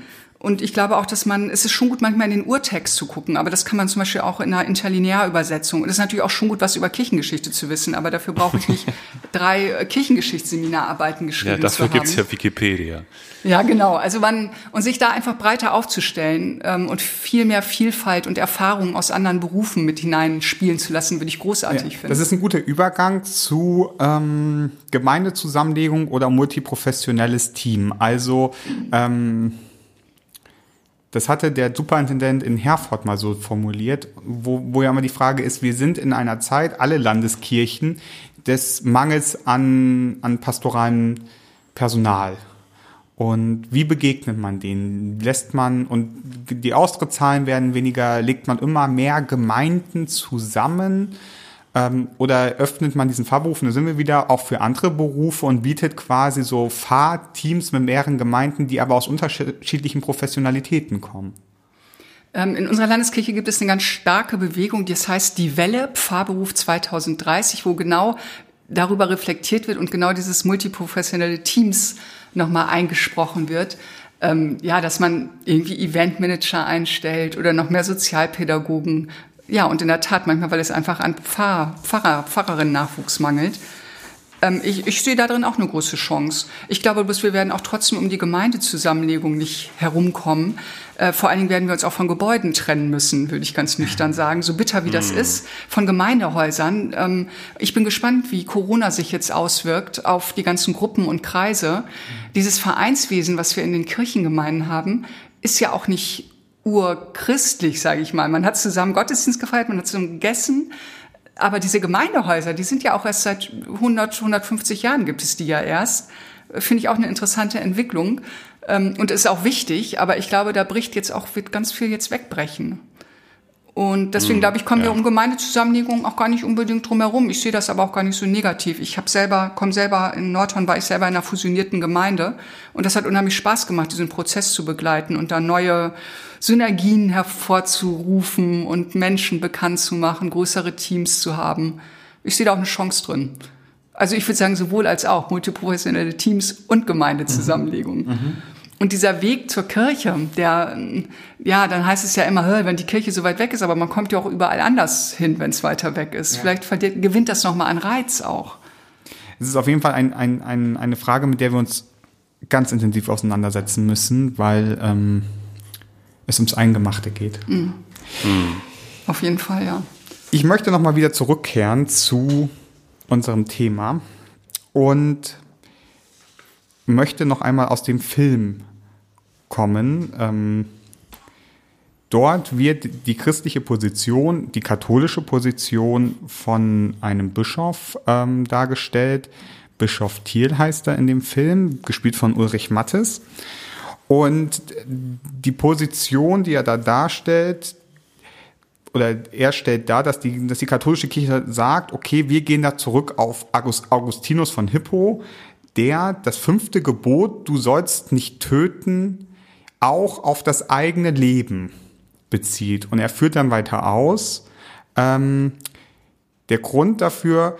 Und ich glaube auch, dass man, es ist schon gut, manchmal in den Urtext zu gucken, aber das kann man zum Beispiel auch in einer Interlinearübersetzung. Und es ist natürlich auch schon gut, was über Kirchengeschichte zu wissen, aber dafür brauche ich nicht drei äh, Kirchengeschichtsseminararbeiten geschrieben ja, dafür gibt's ja Wikipedia. Ja, genau. Also man, und sich da einfach breiter aufzustellen ähm, und viel mehr Vielfalt und Erfahrungen aus anderen Berufen mit hineinspielen zu lassen, würde ich großartig ja, finden. Das ist ein guter Übergang zu ähm, Gemeindezusammenlegung oder multiprofessionelles Team. Also ähm, das hatte der Superintendent in Herford mal so formuliert, wo, wo ja immer die Frage ist, wir sind in einer Zeit, alle Landeskirchen, des Mangels an, an pastoralem Personal. Und wie begegnet man denen? Lässt man, und die Austrittszahlen werden weniger, legt man immer mehr Gemeinden zusammen? Ähm, oder öffnet man diesen Fahrberuf, da sind wir wieder, auch für andere Berufe und bietet quasi so Fahrteams mit mehreren Gemeinden, die aber aus unterschiedlichen Professionalitäten kommen? Ähm, in unserer Landeskirche gibt es eine ganz starke Bewegung, das heißt die Welle Pfarrberuf 2030, wo genau darüber reflektiert wird und genau dieses multiprofessionelle Teams nochmal eingesprochen wird. Ähm, ja, dass man irgendwie Eventmanager einstellt oder noch mehr Sozialpädagogen. Ja, und in der Tat manchmal, weil es einfach an Pfarrer, Pfarrer, Pfarrerinnen-Nachwuchs mangelt. Ähm, ich, ich sehe darin auch eine große Chance. Ich glaube, bloß wir werden auch trotzdem um die Gemeindezusammenlegung nicht herumkommen. Äh, vor allen Dingen werden wir uns auch von Gebäuden trennen müssen, würde ich ganz nüchtern sagen. So bitter wie das mm. ist, von Gemeindehäusern. Ähm, ich bin gespannt, wie Corona sich jetzt auswirkt auf die ganzen Gruppen und Kreise. Dieses Vereinswesen, was wir in den Kirchengemeinden haben, ist ja auch nicht urchristlich, sage ich mal. Man hat zusammen Gottesdienst gefeiert, man hat zusammen gegessen. Aber diese Gemeindehäuser, die sind ja auch erst seit 100, 150 Jahren gibt es die ja erst. Finde ich auch eine interessante Entwicklung. Ähm, und ist auch wichtig, aber ich glaube, da bricht jetzt auch, wird ganz viel jetzt wegbrechen. Und deswegen, mm, glaube ich, kommen ja. wir um Gemeindezusammenlegung auch gar nicht unbedingt drum herum. Ich sehe das aber auch gar nicht so negativ. Ich habe selber, komme selber in Nordhorn, war ich selber in einer fusionierten Gemeinde. Und das hat unheimlich Spaß gemacht, diesen Prozess zu begleiten und da neue Synergien hervorzurufen und Menschen bekannt zu machen, größere Teams zu haben. Ich sehe da auch eine Chance drin. Also ich würde sagen, sowohl als auch multiprofessionelle Teams und Gemeindezusammenlegung. Mhm. Mhm. Und dieser Weg zur Kirche, der, ja, dann heißt es ja immer, wenn die Kirche so weit weg ist, aber man kommt ja auch überall anders hin, wenn es weiter weg ist. Ja. Vielleicht gewinnt das nochmal an Reiz auch. Es ist auf jeden Fall ein, ein, ein, eine Frage, mit der wir uns ganz intensiv auseinandersetzen müssen, weil ähm, es ums Eingemachte geht. Mhm. Mhm. Auf jeden Fall, ja. Ich möchte nochmal wieder zurückkehren zu unserem Thema und möchte noch einmal aus dem Film kommen. Ähm, dort wird die christliche Position, die katholische Position von einem Bischof ähm, dargestellt. Bischof Thiel heißt er in dem Film, gespielt von Ulrich Mattes. Und die Position, die er da darstellt, oder er stellt dar, dass die, dass die katholische Kirche sagt, okay, wir gehen da zurück auf Augustinus von Hippo, der das fünfte Gebot, du sollst nicht töten, auch auf das eigene Leben bezieht. Und er führt dann weiter aus. Ähm, der Grund dafür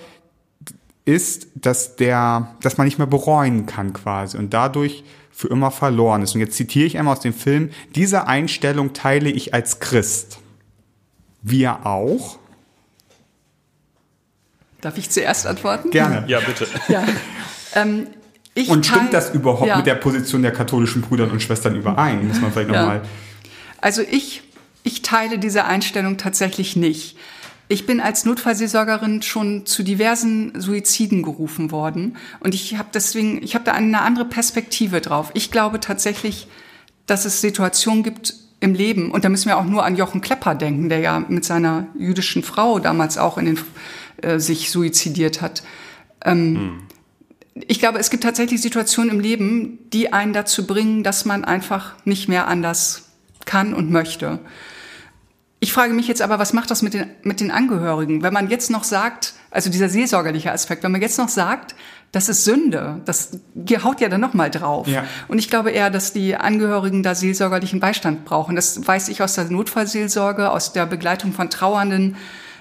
ist, dass der, dass man nicht mehr bereuen kann quasi und dadurch für immer verloren ist. Und jetzt zitiere ich einmal aus dem Film, diese Einstellung teile ich als Christ. Wir auch. Darf ich zuerst antworten? Gerne. Ja, bitte. Ja. Ähm, und stimmt das überhaupt ja. mit der Position der katholischen Brüder und Schwestern überein? Muss man vielleicht ja. nochmal. Also ich, ich teile diese Einstellung tatsächlich nicht. Ich bin als Notfallseelsorgerin schon zu diversen Suiziden gerufen worden und ich habe deswegen, ich habe da eine andere Perspektive drauf. Ich glaube tatsächlich, dass es Situationen gibt im Leben und da müssen wir auch nur an Jochen Klepper denken, der ja mit seiner jüdischen Frau damals auch in den, äh, sich suizidiert hat. Ähm, hm ich glaube, es gibt tatsächlich Situationen im Leben, die einen dazu bringen, dass man einfach nicht mehr anders kann und möchte. Ich frage mich jetzt aber, was macht das mit den, mit den Angehörigen? Wenn man jetzt noch sagt, also dieser seelsorgerliche Aspekt, wenn man jetzt noch sagt, das ist Sünde, das haut ja dann nochmal drauf. Ja. Und ich glaube eher, dass die Angehörigen da seelsorgerlichen Beistand brauchen. Das weiß ich aus der Notfallseelsorge, aus der Begleitung von Trauernden,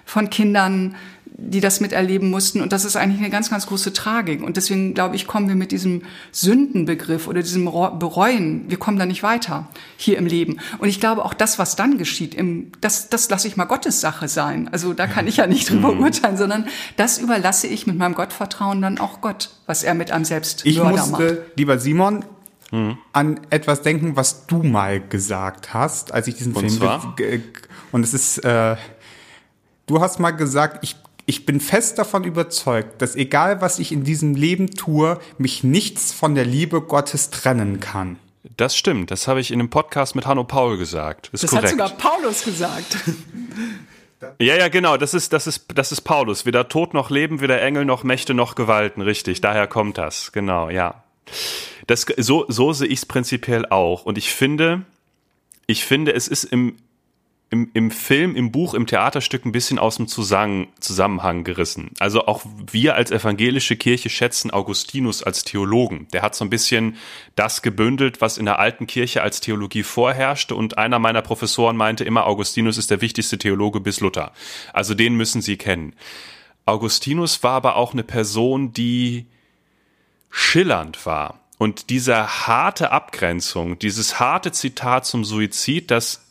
von Kindern, die das miterleben mussten. Und das ist eigentlich eine ganz, ganz große Tragik. Und deswegen, glaube ich, kommen wir mit diesem Sündenbegriff oder diesem Bereuen, wir kommen da nicht weiter hier im Leben. Und ich glaube, auch das, was dann geschieht, im, das, das lasse ich mal Gottes Sache sein. Also da kann ich ja nicht drüber mhm. urteilen, sondern das überlasse ich mit meinem Gottvertrauen dann auch Gott, was er mit einem selbst Ich musste, macht. lieber Simon, mhm. an etwas denken, was du mal gesagt hast, als ich diesen und Film... Zwar? Und es ist... Äh, Du hast mal gesagt, ich ich bin fest davon überzeugt, dass egal was ich in diesem Leben tue, mich nichts von der Liebe Gottes trennen kann. Das stimmt, das habe ich in einem Podcast mit Hanno Paul gesagt. Ist das korrekt. hat sogar Paulus gesagt. Ja, ja, genau, das ist, das ist, das ist Paulus. Weder Tod noch Leben, weder Engel noch Mächte noch Gewalten, richtig. Daher kommt das, genau, ja. Das, so, so sehe ich es prinzipiell auch. Und ich finde, ich finde, es ist im, im, im Film, im Buch, im Theaterstück ein bisschen aus dem Zusammen, Zusammenhang gerissen. Also auch wir als evangelische Kirche schätzen Augustinus als Theologen. Der hat so ein bisschen das gebündelt, was in der alten Kirche als Theologie vorherrschte. Und einer meiner Professoren meinte immer, Augustinus ist der wichtigste Theologe bis Luther. Also den müssen Sie kennen. Augustinus war aber auch eine Person, die schillernd war. Und diese harte Abgrenzung, dieses harte Zitat zum Suizid, das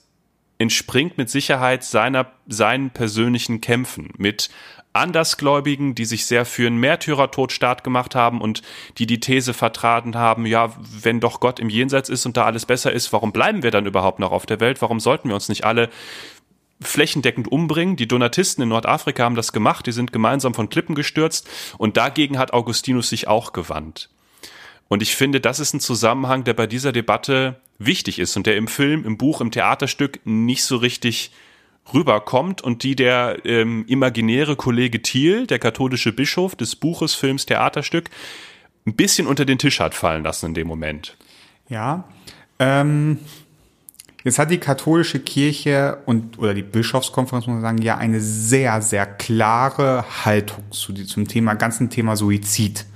entspringt mit Sicherheit seiner, seinen persönlichen Kämpfen mit Andersgläubigen, die sich sehr für einen Märtyrertod stark gemacht haben und die die These vertraten haben, ja, wenn doch Gott im Jenseits ist und da alles besser ist, warum bleiben wir dann überhaupt noch auf der Welt? Warum sollten wir uns nicht alle flächendeckend umbringen? Die Donatisten in Nordafrika haben das gemacht, die sind gemeinsam von Klippen gestürzt und dagegen hat Augustinus sich auch gewandt. Und ich finde, das ist ein Zusammenhang, der bei dieser Debatte wichtig ist und der im Film, im Buch, im Theaterstück nicht so richtig rüberkommt und die der ähm, imaginäre Kollege Thiel, der katholische Bischof des Buches, Films, Theaterstück, ein bisschen unter den Tisch hat fallen lassen in dem Moment. Ja. Ähm, jetzt hat die katholische Kirche und oder die Bischofskonferenz, muss man sagen, ja eine sehr, sehr klare Haltung zu, zum Thema, ganzen Thema Suizid.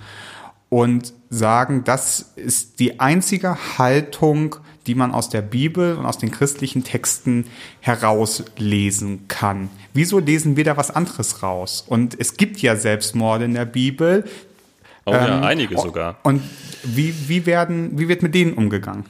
Und sagen, das ist die einzige Haltung, die man aus der Bibel und aus den christlichen Texten herauslesen kann. Wieso lesen wir da was anderes raus? Und es gibt ja Selbstmorde in der Bibel. Oh ja, ähm, einige sogar. Und wie, wie, werden, wie wird mit denen umgegangen?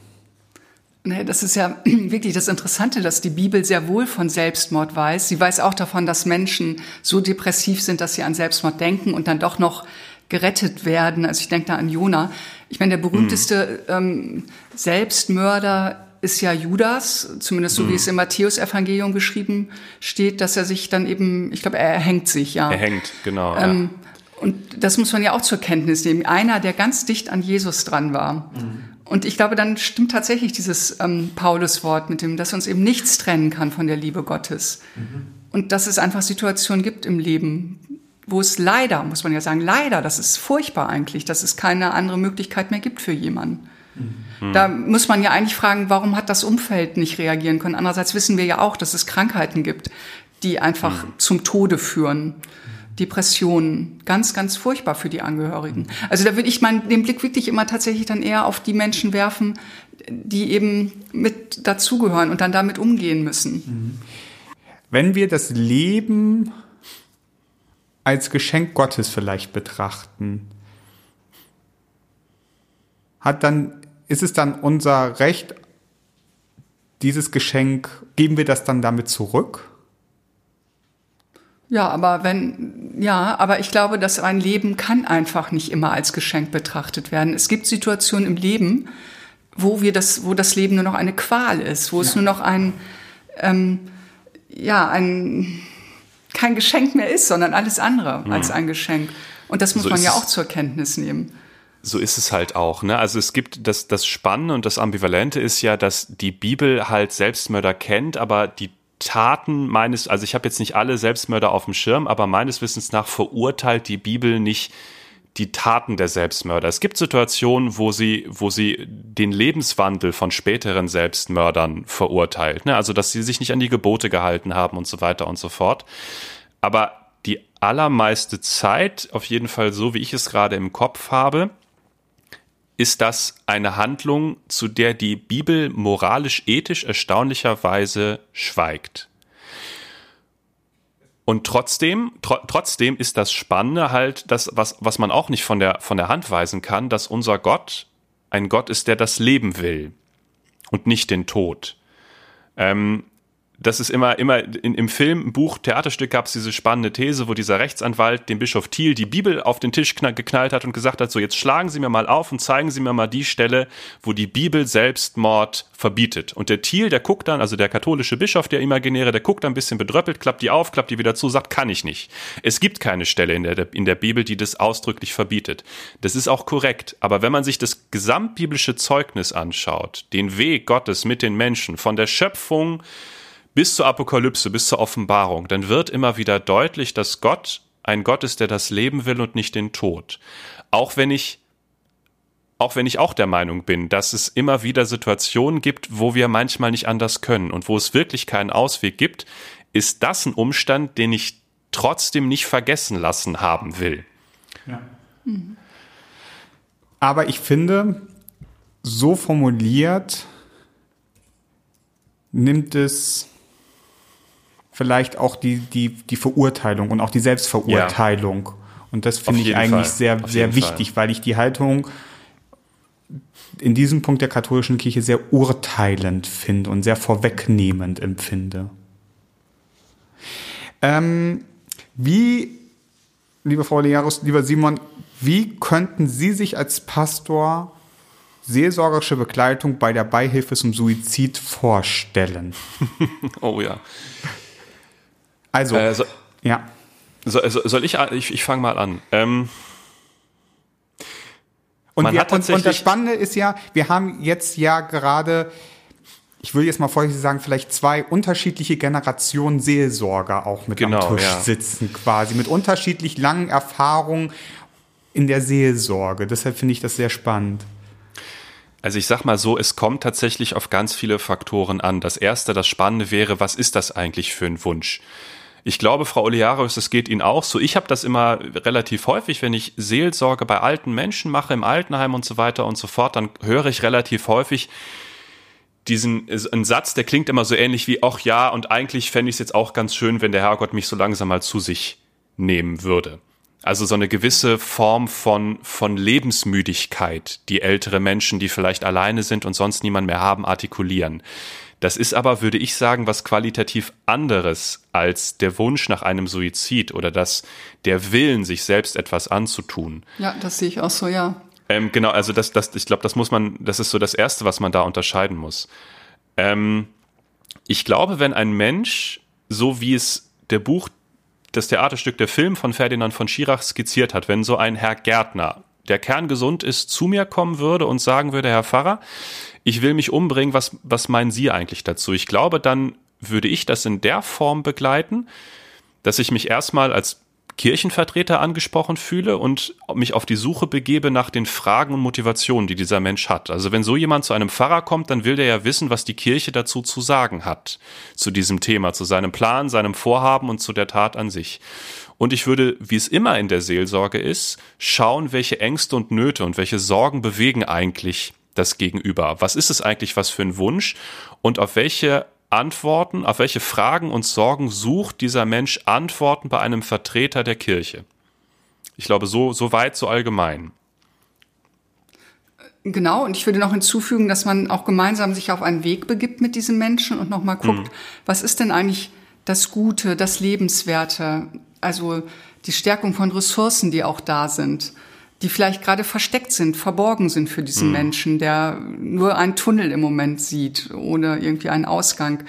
Das ist ja wirklich das Interessante, dass die Bibel sehr wohl von Selbstmord weiß. Sie weiß auch davon, dass Menschen so depressiv sind, dass sie an Selbstmord denken und dann doch noch gerettet werden. Also ich denke da an Jona. Ich meine, der berühmteste ähm, Selbstmörder ist ja Judas, zumindest so wie es im Matthäus-Evangelium geschrieben steht, dass er sich dann eben, ich glaube, er erhängt sich, ja. Er hängt, genau. Ähm, ja. Und das muss man ja auch zur Kenntnis nehmen. Einer, der ganz dicht an Jesus dran war. Mhm. Und ich glaube, dann stimmt tatsächlich dieses ähm, Paulus-Wort mit dem, dass uns eben nichts trennen kann von der Liebe Gottes. Mhm. Und dass es einfach Situationen gibt im Leben, wo es leider, muss man ja sagen, leider, das ist furchtbar eigentlich, dass es keine andere Möglichkeit mehr gibt für jemanden. Mhm. Da muss man ja eigentlich fragen, warum hat das Umfeld nicht reagieren können? Andererseits wissen wir ja auch, dass es Krankheiten gibt, die einfach mhm. zum Tode führen. Depressionen, ganz, ganz furchtbar für die Angehörigen. Also da würde ich meinen, den Blick wirklich immer tatsächlich dann eher auf die Menschen werfen, die eben mit dazugehören und dann damit umgehen müssen. Mhm. Wenn wir das Leben als Geschenk Gottes vielleicht betrachten, hat dann, ist es dann unser Recht, dieses Geschenk, geben wir das dann damit zurück? Ja, aber wenn, ja, aber ich glaube, dass ein Leben kann einfach nicht immer als Geschenk betrachtet werden. Es gibt Situationen im Leben, wo wir das, wo das Leben nur noch eine Qual ist, wo ja. es nur noch ein, ähm, ja, ein, kein Geschenk mehr ist, sondern alles andere mhm. als ein Geschenk. Und das muss so man ja auch zur Kenntnis nehmen. So ist es halt auch. Ne? Also es gibt das, das Spannende und das Ambivalente ist ja, dass die Bibel halt Selbstmörder kennt, aber die Taten meines, also ich habe jetzt nicht alle Selbstmörder auf dem Schirm, aber meines Wissens nach verurteilt die Bibel nicht die Taten der Selbstmörder. Es gibt Situationen, wo sie, wo sie den Lebenswandel von späteren Selbstmördern verurteilt. Ne? Also, dass sie sich nicht an die Gebote gehalten haben und so weiter und so fort. Aber die allermeiste Zeit, auf jeden Fall so, wie ich es gerade im Kopf habe, ist das eine Handlung, zu der die Bibel moralisch-ethisch erstaunlicherweise schweigt. Und trotzdem, tr trotzdem ist das Spannende halt, das, was, was man auch nicht von der, von der Hand weisen kann, dass unser Gott ein Gott ist, der das Leben will und nicht den Tod. Ähm, das ist immer, immer in, im Film, Buch, Theaterstück gab es diese spannende These, wo dieser Rechtsanwalt dem Bischof Thiel die Bibel auf den Tisch geknallt hat und gesagt hat, so jetzt schlagen Sie mir mal auf und zeigen Sie mir mal die Stelle, wo die Bibel Selbstmord verbietet. Und der Thiel, der guckt dann, also der katholische Bischof, der Imaginäre, der guckt dann ein bisschen bedröppelt, klappt die auf, klappt die wieder zu, sagt, kann ich nicht. Es gibt keine Stelle in der, in der Bibel, die das ausdrücklich verbietet. Das ist auch korrekt. Aber wenn man sich das gesamtbiblische Zeugnis anschaut, den Weg Gottes mit den Menschen, von der Schöpfung, bis zur Apokalypse, bis zur Offenbarung, dann wird immer wieder deutlich, dass Gott ein Gott ist, der das Leben will und nicht den Tod. Auch wenn ich auch wenn ich auch der Meinung bin, dass es immer wieder Situationen gibt, wo wir manchmal nicht anders können und wo es wirklich keinen Ausweg gibt, ist das ein Umstand, den ich trotzdem nicht vergessen lassen haben will. Ja. Mhm. Aber ich finde, so formuliert nimmt es vielleicht auch die, die, die Verurteilung und auch die Selbstverurteilung. Ja. Und das finde ich eigentlich Fall. sehr, Auf sehr wichtig, Fall. weil ich die Haltung in diesem Punkt der katholischen Kirche sehr urteilend finde und sehr vorwegnehmend empfinde. Ähm, wie, liebe Frau Learus, lieber Simon, wie könnten Sie sich als Pastor seelsorgerische Begleitung bei der Beihilfe zum Suizid vorstellen? oh ja. Also, äh, so, ja. So, soll ich, ich, ich fange mal an. Ähm, und, wir, und, und das Spannende ist ja, wir haben jetzt ja gerade, ich will jetzt mal vorsichtig sagen, vielleicht zwei unterschiedliche Generationen Seelsorger auch mit genau, am Tisch ja. sitzen, quasi, mit unterschiedlich langen Erfahrungen in der Seelsorge. Deshalb finde ich das sehr spannend. Also ich sag mal so, es kommt tatsächlich auf ganz viele Faktoren an. Das erste, das Spannende wäre, was ist das eigentlich für ein Wunsch? Ich glaube, Frau Oliarius, es geht Ihnen auch so. Ich habe das immer relativ häufig, wenn ich Seelsorge bei alten Menschen mache, im Altenheim und so weiter und so fort, dann höre ich relativ häufig diesen einen Satz, der klingt immer so ähnlich wie, ach ja, und eigentlich fände ich es jetzt auch ganz schön, wenn der Herrgott mich so langsam mal zu sich nehmen würde. Also so eine gewisse Form von, von Lebensmüdigkeit, die ältere Menschen, die vielleicht alleine sind und sonst niemand mehr haben, artikulieren. Das ist aber, würde ich sagen, was qualitativ anderes als der Wunsch nach einem Suizid oder das, der Willen, sich selbst etwas anzutun. Ja, das sehe ich auch so, ja. Ähm, genau, also das, das, ich glaube, das muss man, das ist so das Erste, was man da unterscheiden muss. Ähm, ich glaube, wenn ein Mensch, so wie es der Buch, das Theaterstück, der Film von Ferdinand von Schirach skizziert hat, wenn so ein Herr Gärtner, der kerngesund ist, zu mir kommen würde und sagen würde, Herr Pfarrer, ich will mich umbringen, was, was meinen Sie eigentlich dazu? Ich glaube, dann würde ich das in der Form begleiten, dass ich mich erstmal als Kirchenvertreter angesprochen fühle und mich auf die Suche begebe nach den Fragen und Motivationen, die dieser Mensch hat. Also wenn so jemand zu einem Pfarrer kommt, dann will der ja wissen, was die Kirche dazu zu sagen hat, zu diesem Thema, zu seinem Plan, seinem Vorhaben und zu der Tat an sich. Und ich würde, wie es immer in der Seelsorge ist, schauen, welche Ängste und Nöte und welche Sorgen bewegen eigentlich das Gegenüber? Was ist es eigentlich, was für ein Wunsch? Und auf welche Antworten, auf welche Fragen und Sorgen sucht dieser Mensch Antworten bei einem Vertreter der Kirche? Ich glaube, so, so weit, so allgemein. Genau, und ich würde noch hinzufügen, dass man auch gemeinsam sich auf einen Weg begibt mit diesem Menschen und nochmal guckt, mhm. was ist denn eigentlich das Gute, das Lebenswerte, also die Stärkung von Ressourcen, die auch da sind die vielleicht gerade versteckt sind, verborgen sind für diesen mhm. Menschen, der nur einen Tunnel im Moment sieht, ohne irgendwie einen Ausgang.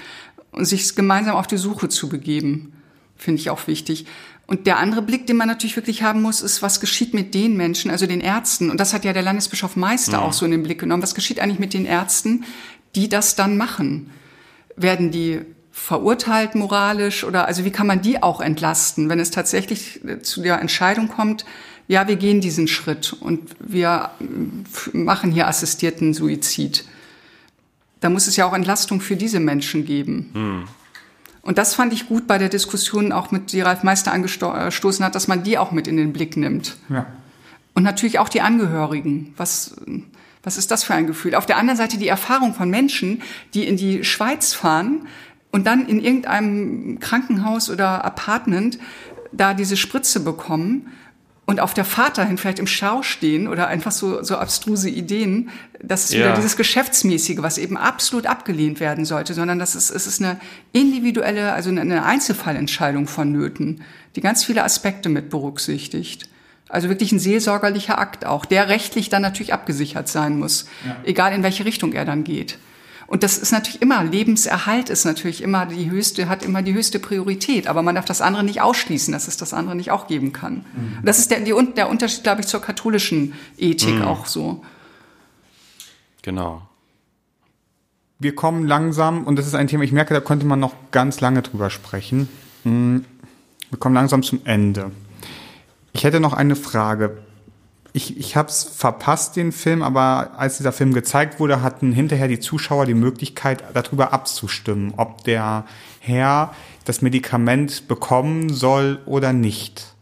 Und sich gemeinsam auf die Suche zu begeben, finde ich auch wichtig. Und der andere Blick, den man natürlich wirklich haben muss, ist, was geschieht mit den Menschen, also den Ärzten. Und das hat ja der Landesbischof Meister mhm. auch so in den Blick genommen. Was geschieht eigentlich mit den Ärzten, die das dann machen? Werden die verurteilt moralisch oder also wie kann man die auch entlasten, wenn es tatsächlich zu der Entscheidung kommt, ja, wir gehen diesen Schritt und wir machen hier assistierten Suizid. Da muss es ja auch Entlastung für diese Menschen geben. Hm. Und das fand ich gut bei der Diskussion auch mit, die Ralf Meister angestoßen hat, dass man die auch mit in den Blick nimmt. Ja. Und natürlich auch die Angehörigen. Was, was ist das für ein Gefühl? Auf der anderen Seite die Erfahrung von Menschen, die in die Schweiz fahren und dann in irgendeinem Krankenhaus oder Apartment da diese Spritze bekommen und auf der Fahrt dahin vielleicht im Stau stehen oder einfach so, so abstruse Ideen, das ist ja. wieder dieses Geschäftsmäßige, was eben absolut abgelehnt werden sollte, sondern das ist, es ist eine individuelle, also eine Einzelfallentscheidung von Nöten, die ganz viele Aspekte mit berücksichtigt. Also wirklich ein seelsorgerlicher Akt auch, der rechtlich dann natürlich abgesichert sein muss, ja. egal in welche Richtung er dann geht. Und das ist natürlich immer, Lebenserhalt ist natürlich immer die höchste, hat immer die höchste Priorität. Aber man darf das andere nicht ausschließen, dass es das andere nicht auch geben kann. Mhm. Das ist der, die, der Unterschied, glaube ich, zur katholischen Ethik mhm. auch so. Genau. Wir kommen langsam, und das ist ein Thema, ich merke, da könnte man noch ganz lange drüber sprechen. Mhm. Wir kommen langsam zum Ende. Ich hätte noch eine Frage. Ich, ich habe es verpasst, den Film, aber als dieser Film gezeigt wurde, hatten hinterher die Zuschauer die Möglichkeit, darüber abzustimmen, ob der Herr das Medikament bekommen soll oder nicht.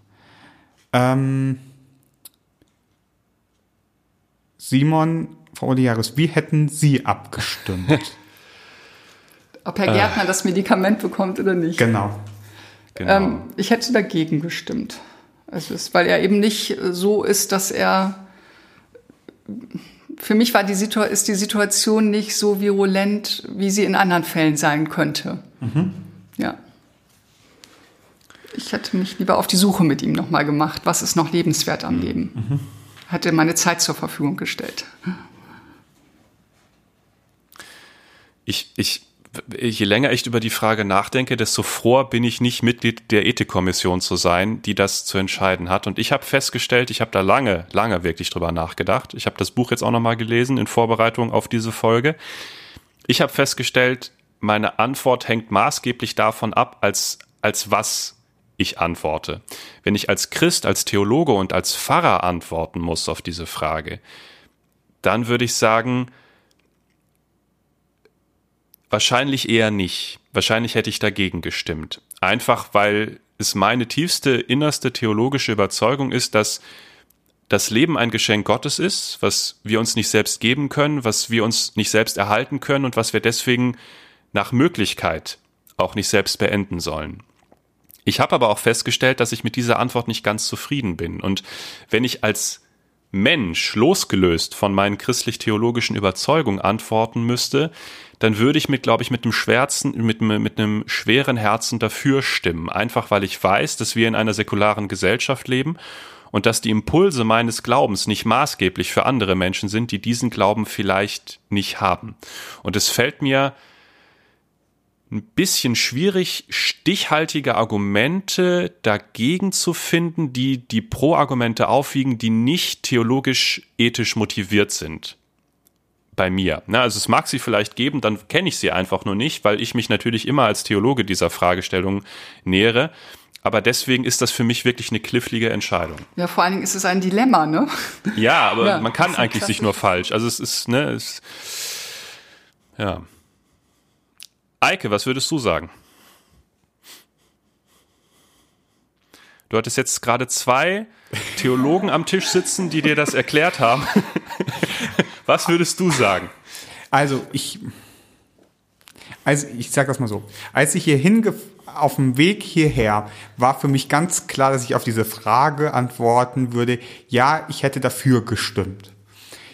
Ähm, Simon, Frau Oliaris, wie hätten Sie abgestimmt? Ob Herr Gärtner äh, das Medikament bekommt oder nicht. Genau. genau. Ähm, ich hätte dagegen gestimmt. Also ist, weil er eben nicht so ist, dass er. Für mich war die ist die Situation nicht so virulent, wie sie in anderen Fällen sein könnte. Mhm. Ja. Ich hätte mich lieber auf die Suche mit ihm nochmal gemacht. Was ist noch lebenswert am mhm. Leben? Mhm. Hatte meine Zeit zur Verfügung gestellt. Ich, ich je länger ich über die Frage nachdenke, desto froher bin ich nicht Mitglied der Ethikkommission zu sein, die das zu entscheiden hat. Und ich habe festgestellt, ich habe da lange, lange wirklich drüber nachgedacht. Ich habe das Buch jetzt auch nochmal gelesen in Vorbereitung auf diese Folge. Ich habe festgestellt, meine Antwort hängt maßgeblich davon ab, als, als was ich antworte. Wenn ich als Christ, als Theologe und als Pfarrer antworten muss auf diese Frage, dann würde ich sagen, Wahrscheinlich eher nicht. Wahrscheinlich hätte ich dagegen gestimmt. Einfach weil es meine tiefste, innerste theologische Überzeugung ist, dass das Leben ein Geschenk Gottes ist, was wir uns nicht selbst geben können, was wir uns nicht selbst erhalten können und was wir deswegen nach Möglichkeit auch nicht selbst beenden sollen. Ich habe aber auch festgestellt, dass ich mit dieser Antwort nicht ganz zufrieden bin. Und wenn ich als Mensch losgelöst von meinen christlich-theologischen Überzeugungen antworten müsste, dann würde ich mit, glaube ich, mit einem schwerzen, mit, mit einem schweren Herzen dafür stimmen. Einfach weil ich weiß, dass wir in einer säkularen Gesellschaft leben und dass die Impulse meines Glaubens nicht maßgeblich für andere Menschen sind, die diesen Glauben vielleicht nicht haben. Und es fällt mir ein bisschen schwierig, stichhaltige Argumente dagegen zu finden, die die Pro-Argumente aufwiegen, die nicht theologisch ethisch motiviert sind bei mir. Na, also es mag sie vielleicht geben, dann kenne ich sie einfach nur nicht, weil ich mich natürlich immer als Theologe dieser Fragestellung nähere. Aber deswegen ist das für mich wirklich eine klifflige Entscheidung. Ja, vor allen Dingen ist es ein Dilemma, ne? Ja, aber ja, man kann eigentlich sich nur falsch. Also es ist, ne, es, ja. Eike, was würdest du sagen? Du hattest jetzt gerade zwei Theologen am Tisch sitzen, die dir das erklärt haben. Was würdest du sagen? Also ich, also ich sage das mal so. Als ich hier hinge auf dem Weg hierher war für mich ganz klar, dass ich auf diese Frage antworten würde, ja, ich hätte dafür gestimmt.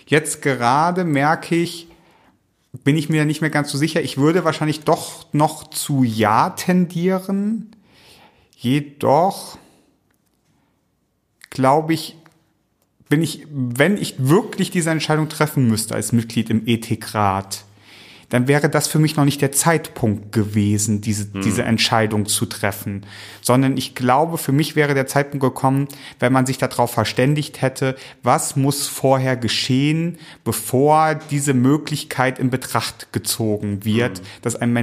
Jetzt gerade merke ich, bin ich mir nicht mehr ganz so sicher. Ich würde wahrscheinlich doch noch zu Ja tendieren. Jedoch glaube ich, bin ich, wenn ich wirklich diese Entscheidung treffen müsste als Mitglied im Ethikrat, dann wäre das für mich noch nicht der Zeitpunkt gewesen, diese, hm. diese Entscheidung zu treffen. Sondern ich glaube, für mich wäre der Zeitpunkt gekommen, wenn man sich darauf verständigt hätte, was muss vorher geschehen, bevor diese Möglichkeit in Betracht gezogen wird, hm. dass ein,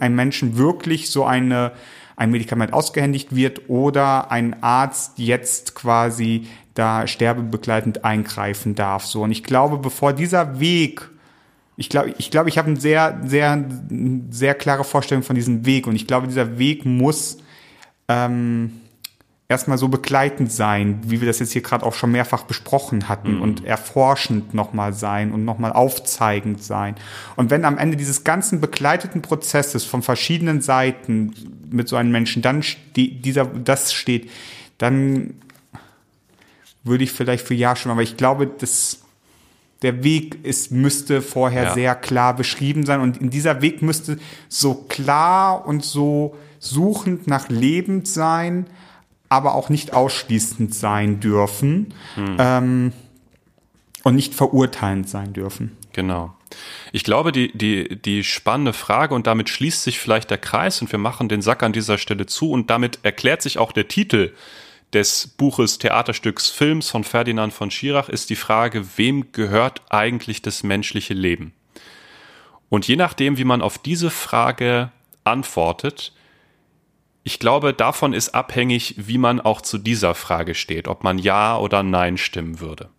ein Menschen wirklich so eine ein Medikament ausgehändigt wird oder ein Arzt jetzt quasi da sterbebegleitend eingreifen darf. So und ich glaube, bevor dieser Weg ich glaube, ich glaube, ich habe eine sehr, sehr, sehr klare Vorstellung von diesem Weg und ich glaube, dieser Weg muss ähm, erstmal so begleitend sein, wie wir das jetzt hier gerade auch schon mehrfach besprochen hatten mhm. und erforschend nochmal sein und nochmal aufzeigend sein. Und wenn am Ende dieses ganzen begleiteten Prozesses von verschiedenen Seiten mit so einem Menschen dann dieser, das steht, dann würde ich vielleicht für Ja schon, aber ich glaube, dass der Weg ist, müsste vorher ja. sehr klar beschrieben sein und in dieser Weg müsste so klar und so suchend nach lebend sein, aber auch nicht ausschließend sein dürfen hm. ähm, und nicht verurteilend sein dürfen. Genau. Ich glaube, die, die, die spannende Frage, und damit schließt sich vielleicht der Kreis und wir machen den Sack an dieser Stelle zu und damit erklärt sich auch der Titel des Buches Theaterstücks Films von Ferdinand von Schirach, ist die Frage, wem gehört eigentlich das menschliche Leben? Und je nachdem, wie man auf diese Frage antwortet, ich glaube, davon ist abhängig, wie man auch zu dieser Frage steht, ob man Ja oder Nein stimmen würde.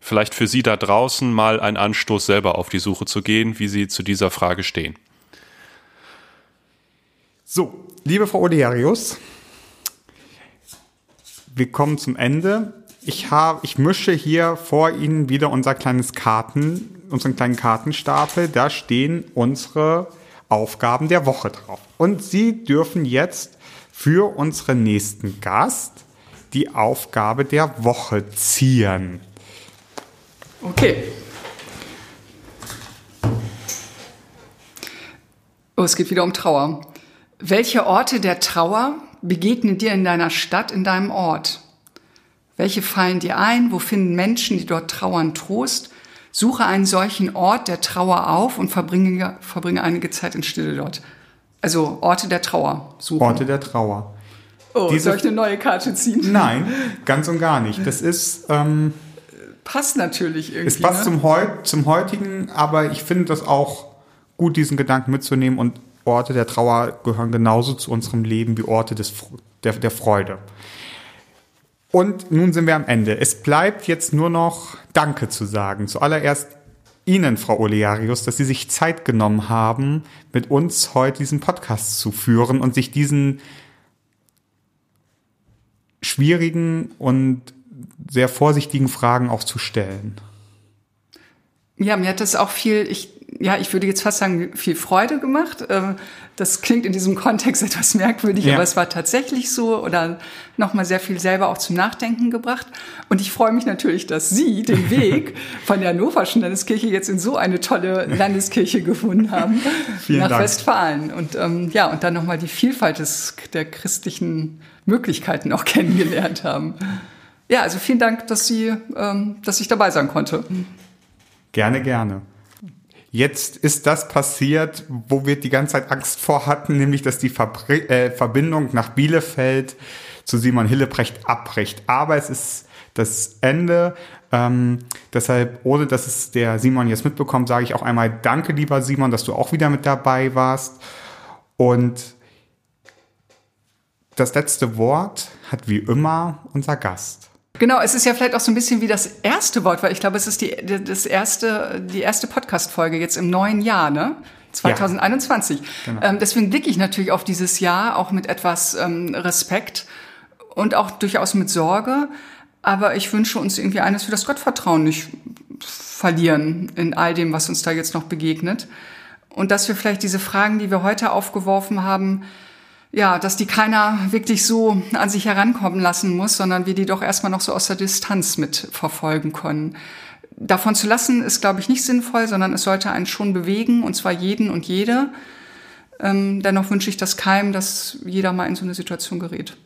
vielleicht für Sie da draußen mal ein Anstoß, selber auf die Suche zu gehen, wie Sie zu dieser Frage stehen. So, liebe Frau Olearius, wir kommen zum Ende. Ich habe, ich mische hier vor Ihnen wieder unser kleines Karten, unseren kleinen Kartenstapel. Da stehen unsere Aufgaben der Woche drauf. Und Sie dürfen jetzt für unseren nächsten Gast die Aufgabe der Woche ziehen. Okay. Oh, es geht wieder um Trauer. Welche Orte der Trauer begegnen dir in deiner Stadt, in deinem Ort? Welche fallen dir ein? Wo finden Menschen, die dort trauern, Trost? Suche einen solchen Ort der Trauer auf und verbringe, verbringe einige Zeit in Stille dort. Also Orte der Trauer suchen. Orte der Trauer. Oh, Diese, soll ich eine neue Karte ziehen? Nein, ganz und gar nicht. Das ist. Ähm, passt natürlich irgendwie. Es passt ne? zum, Heut, zum heutigen, aber ich finde das auch gut, diesen Gedanken mitzunehmen und Orte der Trauer gehören genauso zu unserem Leben wie Orte des, der, der Freude. Und nun sind wir am Ende. Es bleibt jetzt nur noch Danke zu sagen. Zuallererst Ihnen, Frau Olearius, dass Sie sich Zeit genommen haben, mit uns heute diesen Podcast zu führen und sich diesen schwierigen und sehr vorsichtigen Fragen auch zu stellen. Ja, mir hat das auch viel, ich, ja, ich würde jetzt fast sagen, viel Freude gemacht. Ähm, das klingt in diesem Kontext etwas merkwürdig, ja. aber es war tatsächlich so oder nochmal sehr viel selber auch zum Nachdenken gebracht. Und ich freue mich natürlich, dass Sie den Weg von der Hannoverschen Landeskirche jetzt in so eine tolle Landeskirche gefunden haben Vielen nach Dank. Westfalen. Und ähm, ja, und dann nochmal die Vielfalt des, der christlichen Möglichkeiten auch kennengelernt haben. Ja, also vielen Dank, dass Sie, ähm, dass ich dabei sein konnte. Gerne, gerne. Jetzt ist das passiert, wo wir die ganze Zeit Angst vor hatten, nämlich dass die Verbri äh, Verbindung nach Bielefeld zu Simon Hilleprecht abbricht. Aber es ist das Ende. Ähm, deshalb, ohne dass es der Simon jetzt mitbekommt, sage ich auch einmal Danke, lieber Simon, dass du auch wieder mit dabei warst. Und das letzte Wort hat wie immer unser Gast. Genau, es ist ja vielleicht auch so ein bisschen wie das erste Wort, weil ich glaube, es ist die, das erste, die erste Podcast-Folge jetzt im neuen Jahr, ne? 2021. Ja, genau. ähm, deswegen blicke ich natürlich auf dieses Jahr auch mit etwas ähm, Respekt und auch durchaus mit Sorge. Aber ich wünsche uns irgendwie eines für das Gottvertrauen nicht verlieren in all dem, was uns da jetzt noch begegnet. Und dass wir vielleicht diese Fragen, die wir heute aufgeworfen haben, ja, dass die keiner wirklich so an sich herankommen lassen muss, sondern wir die doch erstmal noch so aus der Distanz mitverfolgen können. Davon zu lassen ist, glaube ich, nicht sinnvoll, sondern es sollte einen schon bewegen, und zwar jeden und jede. Ähm, dennoch wünsche ich das keinem, dass jeder mal in so eine Situation gerät.